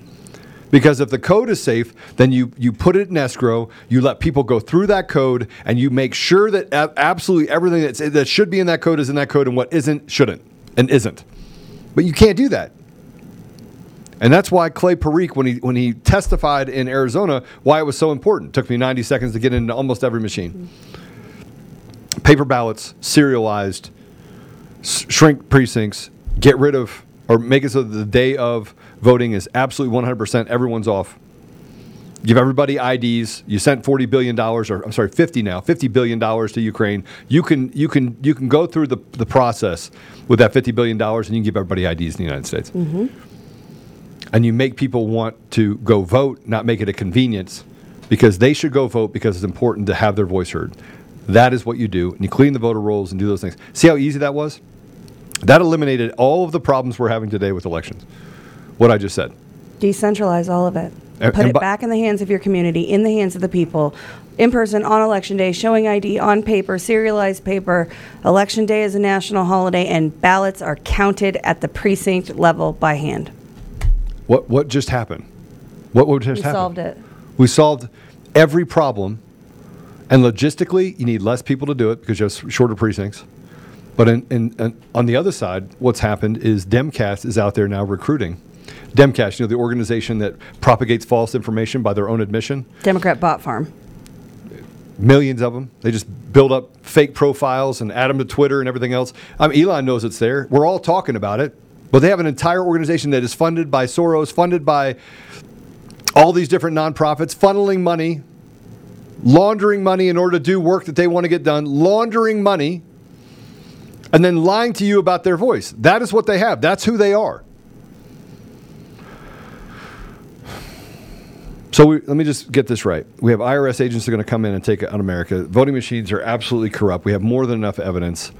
Speaker 2: Because if the code is safe, then you, you put it in escrow, you let people go through that code, and you make sure that absolutely everything that's, that should be in that code is in that code, and what isn't, shouldn't, and isn't. But you can't do that. And that's why Clay Parikh, when he, when he testified in Arizona, why it was so important. took me 90 seconds to get into almost every machine. Paper ballots, serialized, shrink precincts, get rid of or make it so that the day of voting is absolutely 100% everyone's off. give everybody IDs. You sent forty billion dollars, or I'm sorry, fifty now, fifty billion dollars to Ukraine. You can you can you can go through the the process with that fifty billion dollars, and you can give everybody IDs in the United States. Mm-hmm. And you make people want to go vote, not make it a convenience, because they should go vote because it's important to have their voice heard. That is what you do, and you clean the voter rolls and do those things. See how easy that was? That eliminated all of the problems we're having today with elections. What I just said.
Speaker 4: Decentralize all of it.
Speaker 2: And-
Speaker 4: Put
Speaker 2: and
Speaker 4: it back in the hands of your community, in the hands of the people, in person on election day, showing ID on paper, serialized paper. Election day is a national holiday, and ballots are counted at the precinct level by hand.
Speaker 2: What what just happened? What what just
Speaker 4: We solved it.
Speaker 2: We solved every problem, and logistically, you need less people to do it because you have shorter precincts. But in, in, in, on the other side, what's happened is Demcast is out there now recruiting. Demcast, you know, the organization that propagates false information by their own admission,
Speaker 4: Democrat bot farm.
Speaker 2: millions of them. They just build up fake profiles and add them to Twitter and everything else. I mean, Elon knows it's there. We're all talking about it. But they have an entire organization that is funded by Soros, funded by all these different nonprofits, funneling money, laundering money in order to do work that they want to get done, laundering money, and then lying to you about their voice. That is what they have. That's who they are. So we, let me just get this right. We have IRS agents that are going to come in and take it on America. Voting machines are absolutely corrupt. We have more than enough evidence.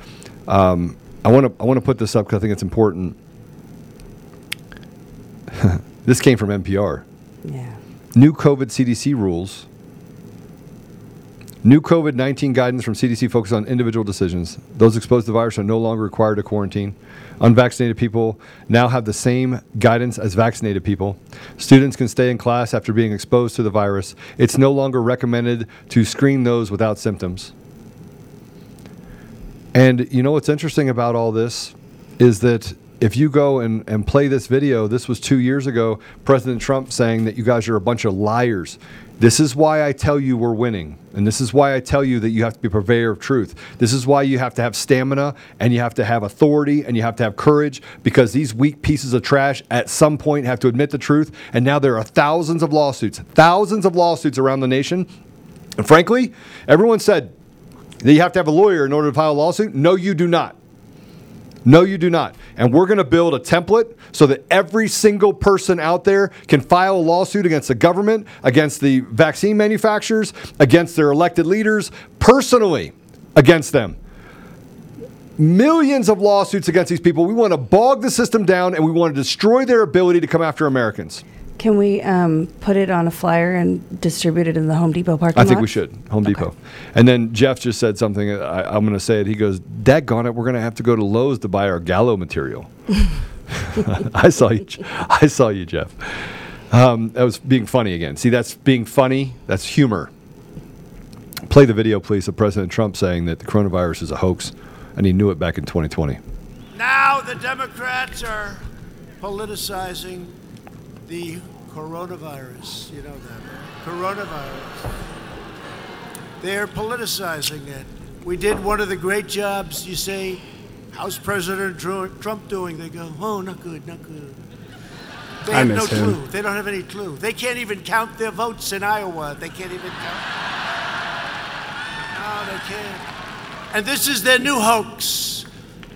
Speaker 2: Um, I want to I want to put this up because I think it's important. this came from NPR.
Speaker 4: Yeah.
Speaker 2: New COVID CDC rules. New COVID 19 guidance from CDC focus on individual decisions. Those exposed to the virus are no longer required to quarantine. Unvaccinated people now have the same guidance as vaccinated people. Students can stay in class after being exposed to the virus. It's no longer recommended to screen those without symptoms. And you know what's interesting about all this is that if you go and, and play this video, this was two years ago, President Trump saying that you guys are a bunch of liars. This is why I tell you we're winning. And this is why I tell you that you have to be a purveyor of truth. This is why you have to have stamina and you have to have authority and you have to have courage because these weak pieces of trash at some point have to admit the truth. And now there are thousands of lawsuits, thousands of lawsuits around the nation. And frankly, everyone said that you have to have a lawyer in order to file a lawsuit. No, you do not. No, you do not. And we're going to build a template so that every single person out there can file a lawsuit against the government, against the vaccine manufacturers, against their elected leaders, personally against them. Millions of lawsuits against these people. We want to bog the system down and we want to destroy their ability to come after Americans.
Speaker 4: Can we um, put it on a flyer and distribute it in the Home Depot parking lot?
Speaker 2: I think
Speaker 4: lot?
Speaker 2: we should. Home Depot. And then Jeff just said something. I, I'm going to say it. He goes, Daggone it, we're going to have to go to Lowe's to buy our Gallo material. I saw you. I saw you, Jeff. Um, that was being funny again. See, that's being funny. That's humor. Play the video, please, of President Trump saying that the coronavirus is a hoax, and he knew it back in 2020.
Speaker 8: Now the Democrats are politicizing the coronavirus. You know that, right? Coronavirus. They're politicizing it. We did one of the great jobs. You say, How's President Trump doing? They go, Oh, not good, not good. They have no
Speaker 5: him.
Speaker 8: clue. They don't have any clue. They can't even count their votes in Iowa. They can't even count. No, they can't. And this is their new hoax.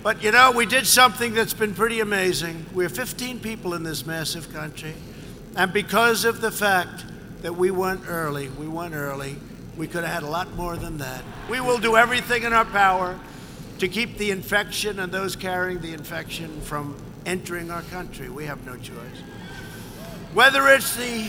Speaker 8: But you know, we did something that's been pretty amazing. We're 15 people in this massive country. And because of the fact that we went early, we went early, we could have had a lot more than that. We will do everything in our power to keep the infection and those carrying the infection from entering our country. We have no choice. Whether it's the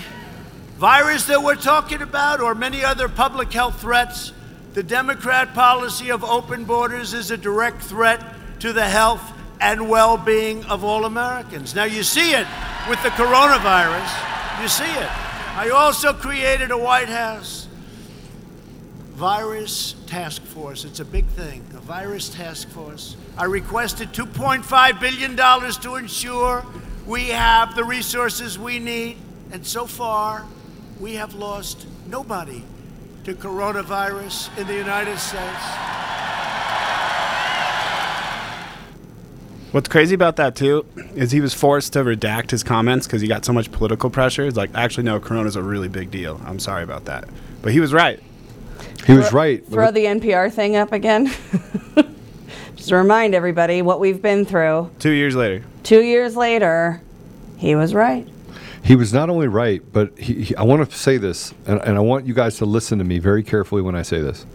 Speaker 8: virus that we're talking about or many other public health threats, the Democrat policy of open borders is a direct threat to the health and well being of all Americans. Now, you see it with the coronavirus. You see it. I also created a White House virus task force. It's a big thing, a virus task force. I requested $2.5 billion to ensure we have the resources we need. And so far, we have lost nobody to coronavirus in the United States.
Speaker 5: What's crazy about that too is he was forced to redact his comments because he got so much political pressure. He's like, actually, no, Corona's a really big deal. I'm sorry about that, but he was right.
Speaker 2: He was right.
Speaker 4: Throw the NPR thing up again. Just to remind everybody what we've been through.
Speaker 5: Two years later,
Speaker 4: Two years later, he was right.
Speaker 2: He was not only right, but he, he- I want to say this, and, and I want you guys to listen to me very carefully when I say this.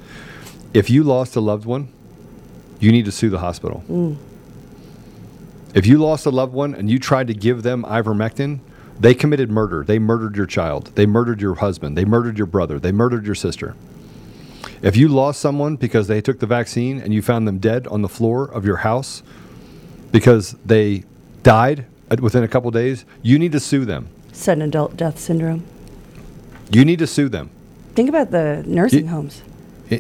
Speaker 2: If you lost a loved one, you need to sue the hospital.
Speaker 4: Mm.
Speaker 2: If you lost a loved one and you tried to give them ivermectin, they committed murder. They murdered your child. They murdered your husband. They murdered your brother. They murdered your sister. If you lost someone because they took the vaccine and you found them dead on the floor of your house because they died within a couple days, you need to sue them.
Speaker 4: Sudden adult death syndrome.
Speaker 2: You need to sue them.
Speaker 4: Think about the nursing
Speaker 2: Ye-
Speaker 4: homes.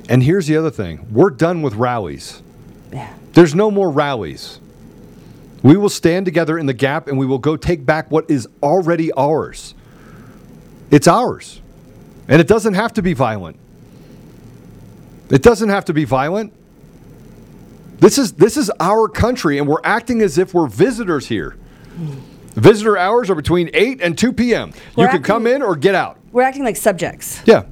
Speaker 2: And here's the other thing we're done with rallies.
Speaker 4: Yeah.
Speaker 2: There's no more rallies. We will stand together in the gap and we will go take back what is already ours. It's ours. And it doesn't have to be violent. It doesn't have to be violent. This is this is our country and we're acting as if we're visitors here. Visitor hours are between 8 and 2 p.m.
Speaker 4: We're
Speaker 2: you can come in or get out.
Speaker 4: We're acting like subjects.
Speaker 2: Yeah.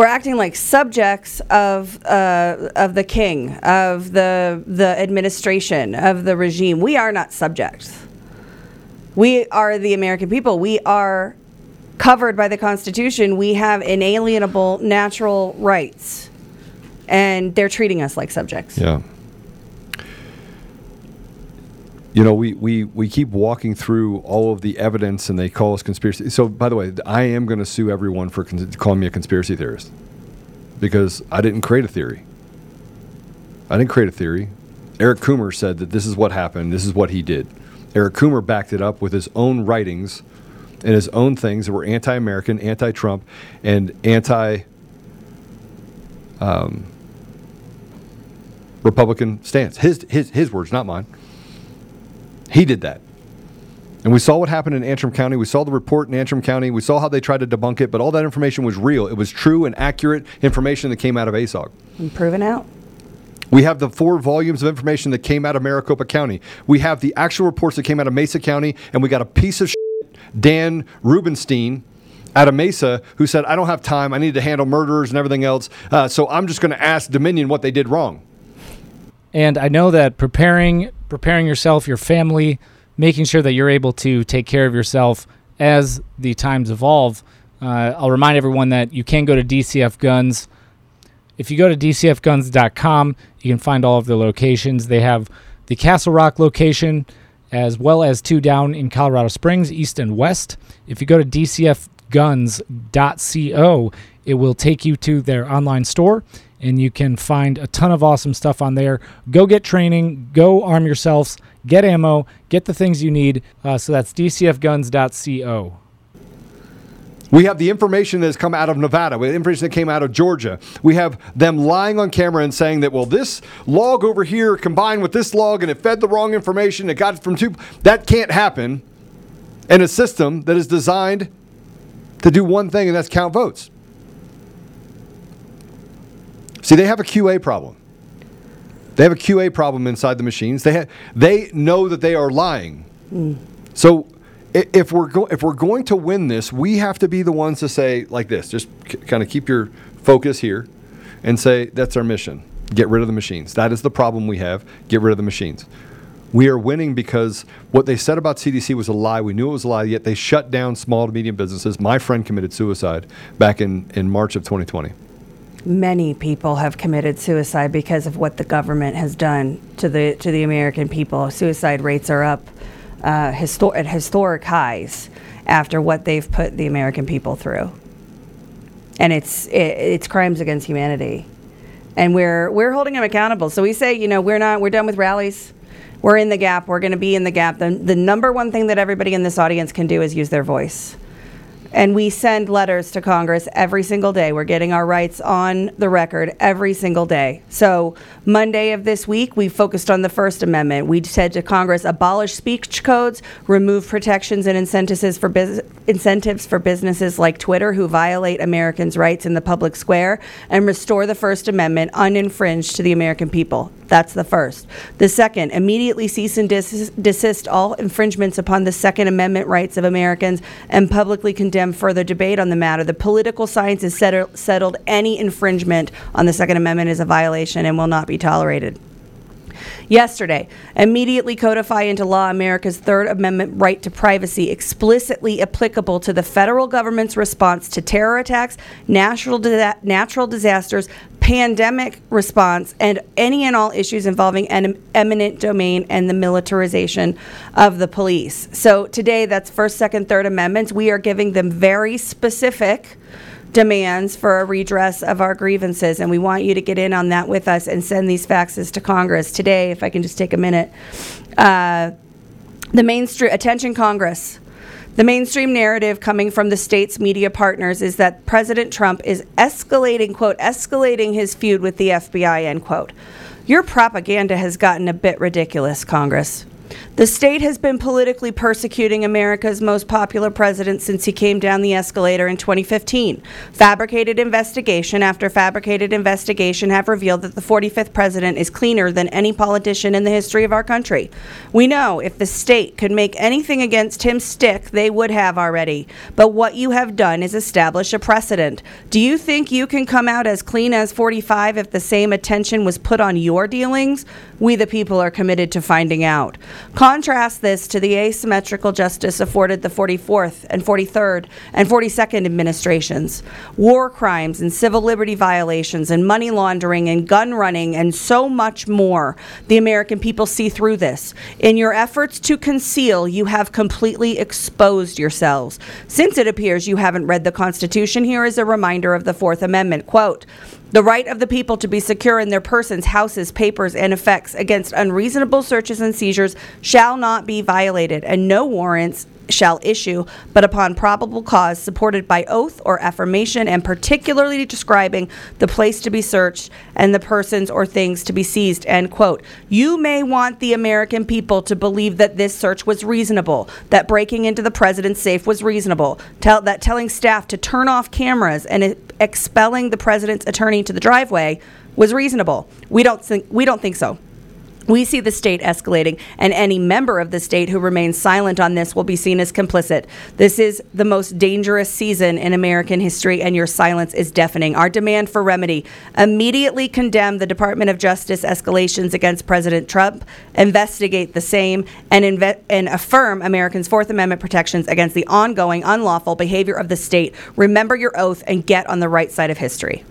Speaker 4: We're acting like subjects of uh, of the king, of the the administration, of the regime. We are not subjects. We are the American people. We are covered by the Constitution. We have inalienable natural rights, and they're treating us like subjects.
Speaker 2: Yeah. You know, we, we, we keep walking through all of the evidence and they call us conspiracy. So, by the way, I am going to sue everyone for calling me a conspiracy theorist because I didn't create a theory. I didn't create a theory. Eric Coomer said that this is what happened, this is what he did. Eric Coomer backed it up with his own writings and his own things that were anti American, anti Trump, and anti um, Republican stance. His, his, his words, not mine. He did that. And we saw what happened in Antrim County. We saw the report in Antrim County. We saw how they tried to debunk it, but all that information was real. It was true and accurate information that came out of ASOG.
Speaker 4: And proven out.
Speaker 2: We have the four volumes of information that came out of Maricopa County. We have the actual reports that came out of Mesa County, and we got a piece of shit, Dan Rubinstein out of Mesa, who said, I don't have time. I need to handle murderers and everything else. Uh, so I'm just going to ask Dominion what they did wrong.
Speaker 1: And I know that preparing preparing yourself, your family, making sure that you're able to take care of yourself as the times evolve. Uh, I'll remind everyone that you can go to DCF Guns. If you go to dcfguns.com, you can find all of the locations. They have the Castle Rock location as well as two down in Colorado Springs, east and west. If you go to dcfguns.co, it will take you to their online store and you can find a ton of awesome stuff on there. Go get training, go arm yourselves, get ammo, get the things you need. Uh, so that's dcfguns.co.
Speaker 2: We have the information that has come out of Nevada. Have information that came out of Georgia. We have them lying on camera and saying that, well, this log over here combined with this log and it fed the wrong information. It got it from two. That can't happen in a system that is designed to do one thing, and that's count votes. See, they have a QA problem. They have a QA problem inside the machines. They ha- they know that they are lying. Mm. So if we're go- if we're going to win this, we have to be the ones to say like this. Just c- kind of keep your focus here, and say that's our mission. Get rid of the machines. That is the problem we have. Get rid of the machines. We are winning because what they said about CDC was a lie. We knew it was a lie, yet they shut down small to medium businesses. My friend committed suicide back in, in March of 2020.
Speaker 4: Many people have committed suicide because of what the government has done to the to the American people. Suicide rates are up uh, histor- at historic highs after what they've put the American people through, and it's it, it's crimes against humanity, and we're we're holding them accountable. So we say, you know, we're not we're done with rallies. We're in the gap. We're going to be in the gap. The, the number one thing that everybody in this audience can do is use their voice. And we send letters to Congress every single day. We're getting our rights on the record every single day. So, Monday of this week, we focused on the First Amendment. We said to Congress, abolish speech codes, remove protections and incentives for, bus- incentives for businesses like Twitter who violate Americans' rights in the public square, and restore the First Amendment uninfringed to the American people. That's the first. The second, immediately cease and desist all infringements upon the Second Amendment rights of Americans and publicly condemn further debate on the matter. The political science has settled, settled any infringement on the Second Amendment is a violation and will not be tolerated. Yesterday, immediately codify into law America's Third Amendment right to privacy, explicitly applicable to the federal government's response to terror attacks, natural, natural disasters, pandemic response, and any and all issues involving en- eminent domain and the militarization of the police. So today, that's First, Second, Third Amendments. We are giving them very specific demands for a redress of our grievances, and we want you to get in on that with us and send these faxes to Congress today. If I can just take a minute, uh, the mainstream attention Congress. The mainstream narrative coming from the state's media partners is that President Trump is escalating, quote, escalating his feud with the FBI, end quote. Your propaganda has gotten a bit ridiculous, Congress. The state has been politically persecuting America's most popular president since he came down the escalator in 2015. Fabricated investigation after fabricated investigation have revealed that the 45th president is cleaner than any politician in the history of our country. We know if the state could make anything against him stick, they would have already. But what you have done is establish a precedent. Do you think you can come out as clean as 45 if the same attention was put on your dealings? We, the people, are committed to finding out. Contrast this to the asymmetrical justice afforded the 44th and 43rd and 42nd administrations. War crimes and civil liberty violations and money laundering and gun running and so much more. The American people see through this. In your efforts to conceal, you have completely exposed yourselves. Since it appears you haven't read the Constitution, here is a reminder of the Fourth Amendment. Quote, the right of the people to be secure in their persons, houses, papers, and effects against unreasonable searches and seizures shall not be violated, and no warrants shall issue, but upon probable cause supported by oath or affirmation, and particularly describing the place to be searched and the persons or things to be seized. End quote. You may want the American people to believe that this search was reasonable, that breaking into the president's safe was reasonable, tell, that telling staff to turn off cameras and expelling the president's attorney to the driveway was reasonable. We don't think we don't think so. We see the state escalating, and any member of the state who remains silent on this will be seen as complicit. This is the most dangerous season in American history, and your silence is deafening. Our demand for remedy immediately condemn the Department of Justice escalations against President Trump, investigate the same, and, inve- and affirm Americans' Fourth Amendment protections against the ongoing unlawful behavior of the state. Remember your oath and get on the right side of history.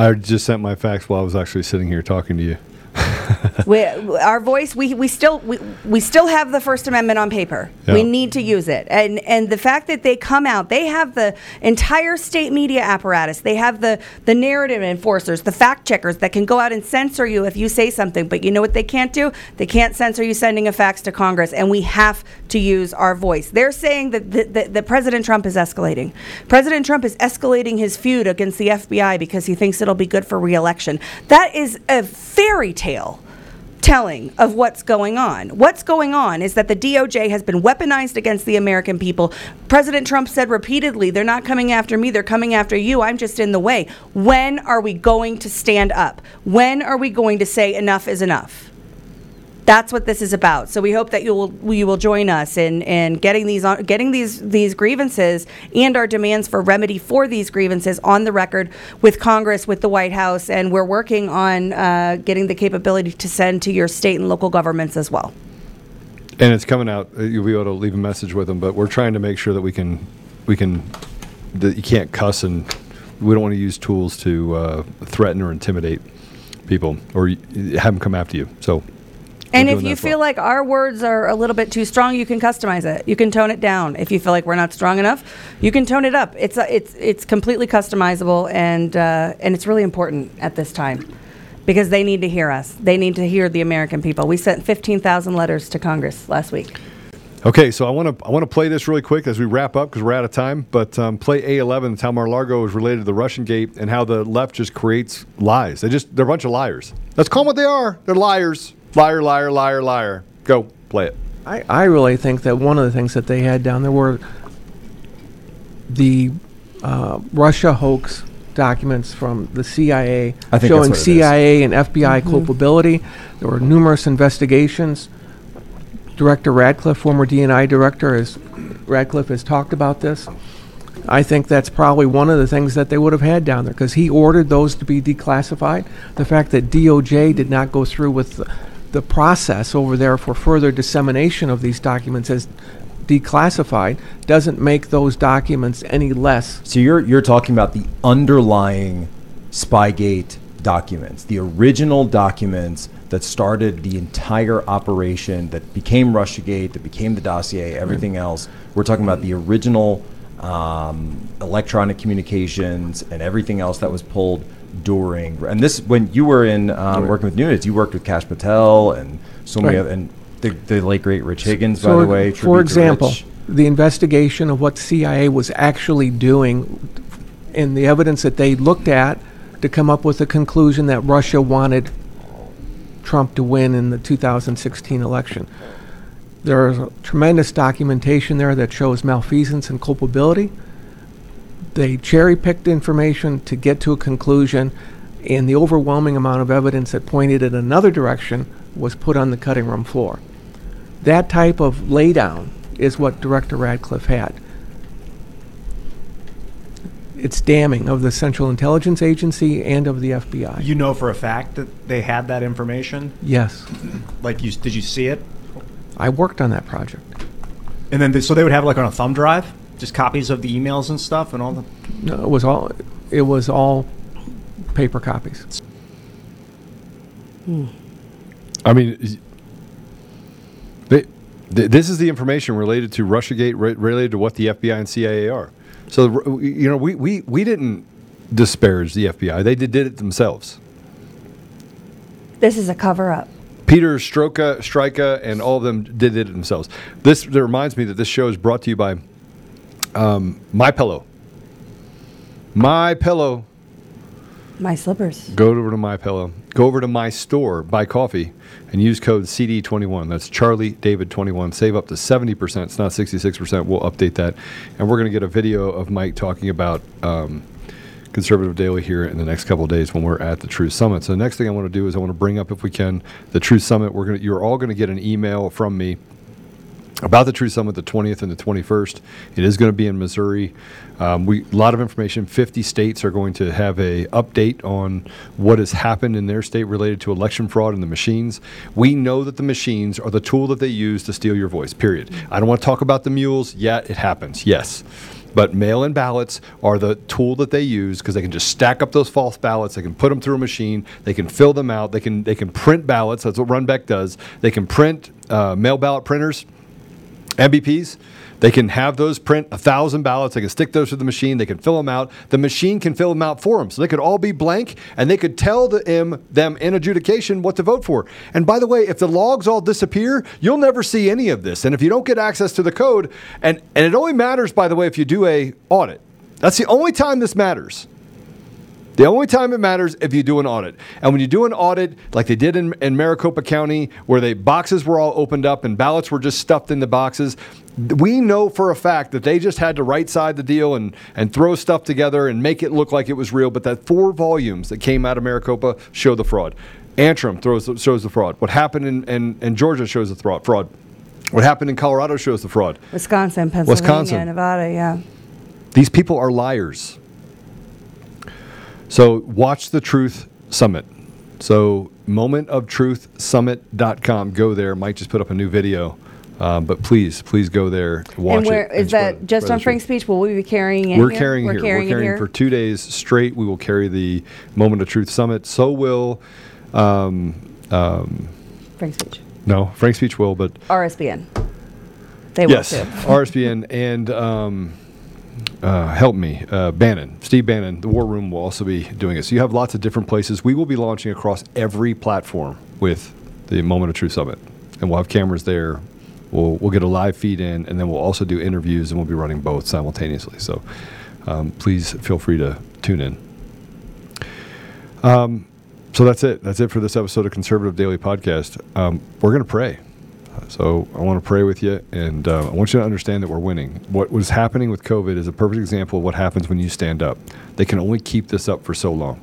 Speaker 2: I just sent my fax while I was actually sitting here talking to you.
Speaker 4: we, our voice we, we still we, we still have the first amendment on paper.
Speaker 2: Yeah.
Speaker 4: we need to use it. And and the fact that they come out they have the entire state media apparatus. They have the the narrative enforcers the fact checkers that can go out and censor you if you say something. But you know what they can't do? They can't censor you sending a fax to congress. And we have to use our voice. They're saying that, that, that president trump is escalating. President trump is escalating his feud against the fbi because he thinks it'll be good for reelection. That is a fairy tale telling of what's going on. What's going on is that the DOJ has been weaponized against the American people. President Trump said repeatedly, they're not coming after me, they're coming after you. I'm just in the way. When are we going to stand up? When are we going to say enough is enough? That's what this is about. So we hope that you will you will join us in, in getting these on, getting these these grievances and our demands for remedy for these grievances on the record with Congress, with the White House, and we're working on uh, getting the capability to send to your state and local governments as well.
Speaker 2: And it's coming out. uh, You'll be able to leave a message with them, but we're trying to make sure that we can, we can, that you can't cuss and we don't want to use tools to uh, threaten or intimidate people or have them come after you. So.
Speaker 4: And if you
Speaker 2: as well.
Speaker 4: feel like our words are a little bit too strong, you can customize it. You can tone it down. If you feel like we're not strong enough, you can tone it up. It's a, it's it's completely customizable, and uh, and it's really important at this time because they need to hear us. They need to hear the American people. We sent fifteen thousand letters to Congress last week.
Speaker 2: Okay, so I want to I want to play this really quick as we wrap up because we're out of time. But um, play A11. How Mar-Largo is related to the Russian Gate and how the left just creates lies. They just they're a bunch of liars. Let's call them what they are. They're liars. Liar, liar, liar, liar. Go play it.
Speaker 9: I, I really think that one of the things that they had down there were the uh, Russia hoax documents from the CIA
Speaker 10: I think
Speaker 9: showing
Speaker 10: what it is.
Speaker 9: CIA and FBI
Speaker 10: Mhm.
Speaker 9: culpability. There were numerous investigations. Director Radcliffe, former DNI director, has Radcliffe has talked about this. I think that's probably one of the things that they would have had down there because he ordered those to be declassified. The fact that DOJ did not go through with the, process over there for further dissemination of these documents as declassified doesn't make those documents any less.
Speaker 10: So you're you're talking about the underlying Spygate documents, the original documents that started the entire operation that became RussiaGate, that became the dossier, everything else. We're talking about the original um, electronic communications and everything else that was pulled during. And this, when you were in um, working with Nunes, you worked with Kash Patel and so many,
Speaker 9: Right.
Speaker 10: other, and the, the late great Rich Higgins, by the way.
Speaker 9: for example, the investigation of what CIA was actually doing and the evidence that they looked at to come up with the conclusion that Russia wanted Trump to win in the 2016 election. There is tremendous documentation there that shows malfeasance and culpability. They cherry picked information to get to a conclusion, and the overwhelming amount of evidence that pointed in another direction was put on the cutting room floor. That type of laydown is what Director Ratcliffe had. It's damning of the Central Intelligence Agency and of the FBI.
Speaker 11: You know for a fact that they had that information.
Speaker 9: Yes.
Speaker 11: Like you, did you see it?
Speaker 9: I worked on that project.
Speaker 11: And then they, so they would have it like on a thumb drive, just copies of the emails and stuff and all the.
Speaker 9: No, it was all it was all paper copies. Hmm.
Speaker 2: I mean, they, th- this is the information related to RussiaGate, re- related to what the FBI and CIA are. So, you know, we, we, we didn't disparage the FBI. They did, did it themselves.
Speaker 4: This is a cover up.
Speaker 2: Peter Stroka, Strika, and all of them did it themselves. This reminds me that this show is brought to you by um, My Pillow. My Pillow.
Speaker 4: My slippers.
Speaker 2: Go over to My Pillow. Go over to my store, buy coffee, and use code CD21. That's Charlie David 21. Save up to 70%. It's not 66%. We'll update that. And we're going to get a video of Mike talking about um, Conservative Daily here in the next couple of days when we're at the Truth Summit. So the next thing I want to do is I want to bring up, if we can, the Truth Summit. We're going to, you're all going to get an email from me about the Truth Summit, the 20th and the 21st. It is going to be in Missouri. Um, we a lot of information. 50 states are going to have a update on what has happened in their state related to election fraud and the machines. We know that the machines are the tool that they use to steal your voice. Period. I don't want to talk about the mules. Yeah, it happens. Yes. But mail in ballots are the tool that they use because they can just stack up those false ballots. They can put them through a machine. They can fill them out. They can, they can print ballots. That's what Runbeck does. They can print uh, mail ballot printers. MBPs. They can have those print a thousand ballots. They can stick those to the machine. They can fill them out. The machine can fill them out for them. So they could all be blank, and they could tell the, them, them in adjudication what to vote for. And by the way, if the logs all disappear, you'll never see any of this. And if you don't get access to the code, and and it only matters, by the way, if you do a audit. That's the only time this matters. The only time it matters if you do an audit. And when you do an audit, like they did in, in Maricopa County, where the boxes were all opened up and ballots were just stuffed in the boxes, we know for a fact that they just had to right side the deal and, and throw stuff together and make it look like it was real. But that four volumes that came out of Maricopa show the fraud. Antrim throws, shows the fraud. What happened in, in, in Georgia shows the fraud. fraud. What happened in Colorado shows the fraud.
Speaker 4: Wisconsin, Pennsylvania,
Speaker 2: Wisconsin.
Speaker 4: Nevada, yeah.
Speaker 2: These people are liars. So watch the Truth Summit. So momentoftruthsummit.com. Go there. Mike just put up a new video. Um, but please, please go there. Watch
Speaker 4: and where
Speaker 2: it
Speaker 4: is
Speaker 2: spread-
Speaker 4: that just
Speaker 2: spread
Speaker 4: on Frank's Speech? Will we be carrying it
Speaker 2: We're
Speaker 4: here?
Speaker 2: carrying
Speaker 4: We're
Speaker 2: here.
Speaker 4: carrying
Speaker 2: We're
Speaker 4: it
Speaker 2: carrying for two days straight. We will carry the Moment of Truth Summit. So will, um, um,
Speaker 4: Frank's Speech.
Speaker 2: no, Frank's Speech will, but
Speaker 4: RSBN. They
Speaker 2: yes,
Speaker 4: will too.
Speaker 2: RSBN and um, uh, help me, uh, Bannon, Steve Bannon. The War Room will also be doing it. So you have lots of different places. We will be launching across every platform with the Moment of Truth Summit, and we'll have cameras there We'll we'll get a live feed in, and then we'll also do interviews, and we'll be running both simultaneously. So um, please feel free to tune in. Um, so that's it. That's it for this episode of Conservative Daily Podcast. Um, we're going to pray. So I want to pray with you, and uh, I want you to understand that we're winning. What was happening with COVID is a perfect example of what happens when you stand up. They can only keep this up for so long.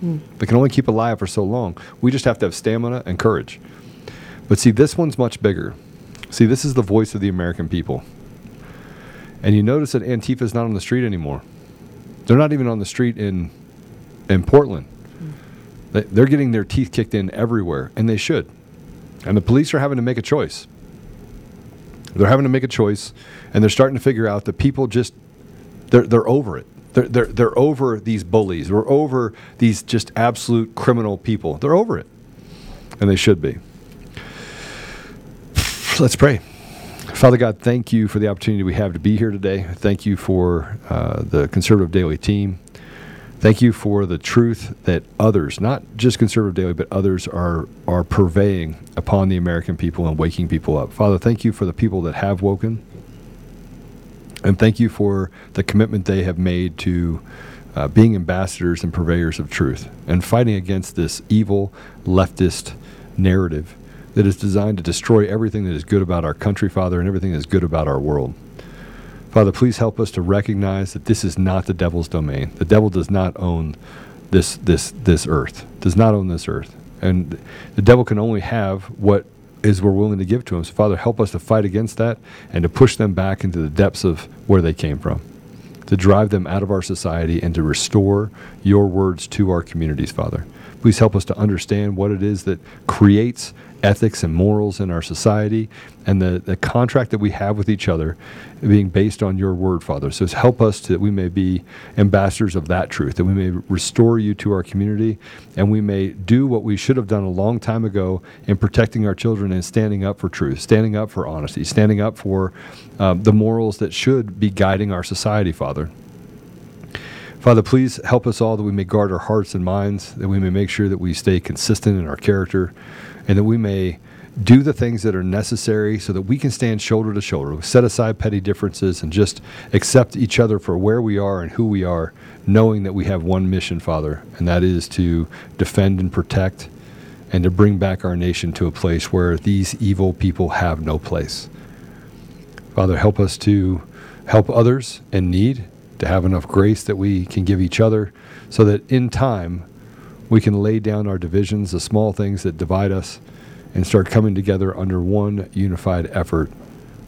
Speaker 4: Hmm.
Speaker 2: They can only keep alive for so long. We just have to have stamina and courage. But see, this one's much bigger. See, this is the voice of the American people. And you notice that Antifa is not on the street anymore. They're not even on the street in in Portland. They- They're getting their teeth kicked in everywhere, and they should. And the police are having to make a choice. They're having to make a choice, and they're starting to figure out that people just they're they're over it. They're they're they're over these bullies. We're over these just absolute criminal people. They're over it, and they should be. Let's pray. Father God, thank you for the opportunity we have to be here today. Thank you for uh, the Conservative Daily team. Thank you for the truth that others, not just Conservative Daily, but others are are purveying upon the American people and waking people up. Father, thank you for the people that have woken, and thank you for the commitment they have made to uh, being ambassadors and purveyors of truth and fighting against this evil leftist narrative that is designed to destroy everything that is good about our country, Father, and everything that is good about our world. Father, please help us to recognize that this is not the devil's domain. The devil does not own this this this earth. Does not own this earth. And the devil can only have what is we're willing to give to him. So Father, help us to fight against that and to push them back into the depths of where they came from. To drive them out of our society and to restore your words to our communities, Father. Please help us to understand what it is that creates ethics and morals in our society and the, the contract that we have with each other being based on your word, Father. So help us to, that we may be ambassadors of that truth, that we may restore you to our community, and we may do what we should have done a long time ago in protecting our children and standing up for truth, standing up for honesty, standing up for um, the morals that should be guiding our society, Father. Father, please help us all that we may guard our hearts and minds, that we may make sure that we stay consistent in our character, and that we may do the things that are necessary so that we can stand shoulder to shoulder, set aside petty differences, and just accept each other for where we are and who we are, knowing that we have one mission, Father, and that is to defend and protect and to bring back our nation to a place where these evil people have no place. Father, help us to help others in need, to have enough grace that we can give each other, so that in time we can lay down our divisions, the small things that divide us, and start coming together under one unified effort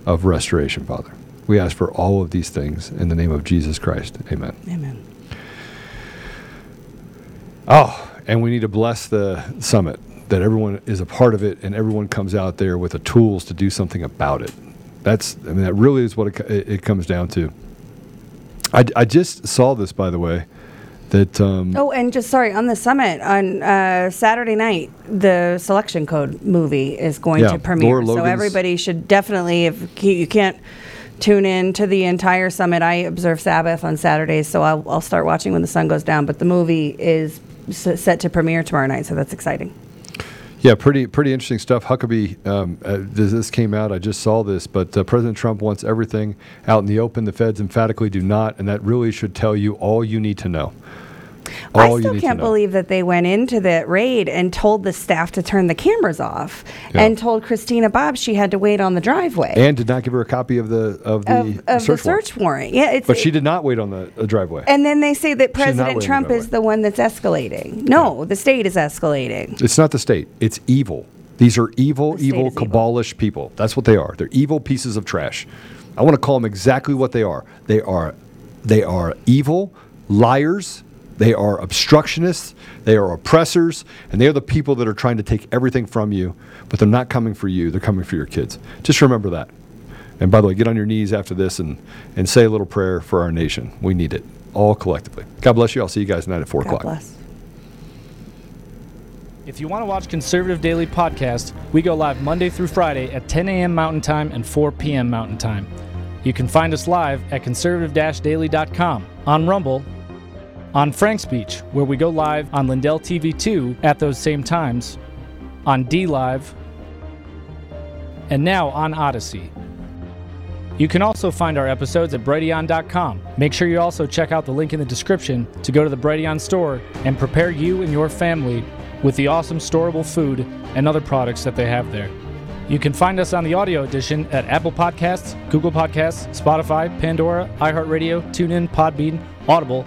Speaker 2: of restoration, Father. We ask for all of these things in the name of Jesus Christ. Amen.
Speaker 4: Amen.
Speaker 2: Oh, and we need to bless the summit, that everyone is a part of it and everyone comes out there with the tools to do something about it. That's, I mean, that really is what it, it, it comes down to. I, I just saw this, by the way, that um,
Speaker 4: Oh, and just sorry, on the summit on uh, Saturday night, the Selection Code movie is going
Speaker 2: Yeah,
Speaker 4: to premiere. So everybody should definitely, if you you can't tune in to the entire summit, I observe Sabbath on Saturdays, so I'll, I'll start watching when the sun goes down. But the movie is s- set to premiere tomorrow night, so that's exciting.
Speaker 2: Yeah, pretty pretty interesting stuff. Huckabee, um, uh, this, this came out. I just saw this, but uh, President Trump wants everything out in the open. The feds emphatically do not, and that really should tell you all you need to know. All
Speaker 4: I still can't believe that they went into that raid and told the staff to turn the cameras off
Speaker 2: Yeah.
Speaker 4: and told Christina Bobb she had to wait on the driveway
Speaker 2: and did not give her a copy of the of the
Speaker 4: of, of
Speaker 2: search,
Speaker 4: the search warrant. Yeah, it's
Speaker 2: But she did not wait on the driveway.
Speaker 4: And then they say that
Speaker 2: She did not
Speaker 4: President Trump
Speaker 2: the
Speaker 4: is the one that's escalating. No, the state is escalating.
Speaker 2: It's not the state. It's evil. These are evil, evil,
Speaker 4: is evil.
Speaker 2: cabalish people. That's what they are. They're evil pieces of trash. I want to call them exactly what they are. They are, they are evil, liars. They are obstructionists. They are oppressors, and they are the people that are trying to take everything from you. But they're not coming for you. They're coming for your kids. Just remember that. And by the way, get on your knees after this and, and say a little prayer for our nation. We need it all collectively. God bless you. I'll see you guys tonight at 4
Speaker 4: God
Speaker 2: o'clock.
Speaker 4: bless.
Speaker 1: If you want to watch Conservative Daily Podcast, we go live Monday through Friday at 10 a.m. Mountain Time and 4 p.m. Mountain Time. You can find us live at conservative-daily.com, on Rumble, on Frank's Speech, where we go live on Lindell TV 2 at those same times, on DLive, and now on Odysee. You can also find our episodes at Brighteon.com. Make sure you also check out the link in the description to go to the Brighteon store and prepare you and your family with the awesome storable food and other products that they have there. You can find us on the audio edition at Apple Podcasts, Google Podcasts, Spotify, Pandora, iHeartRadio, TuneIn, Podbean, Audible,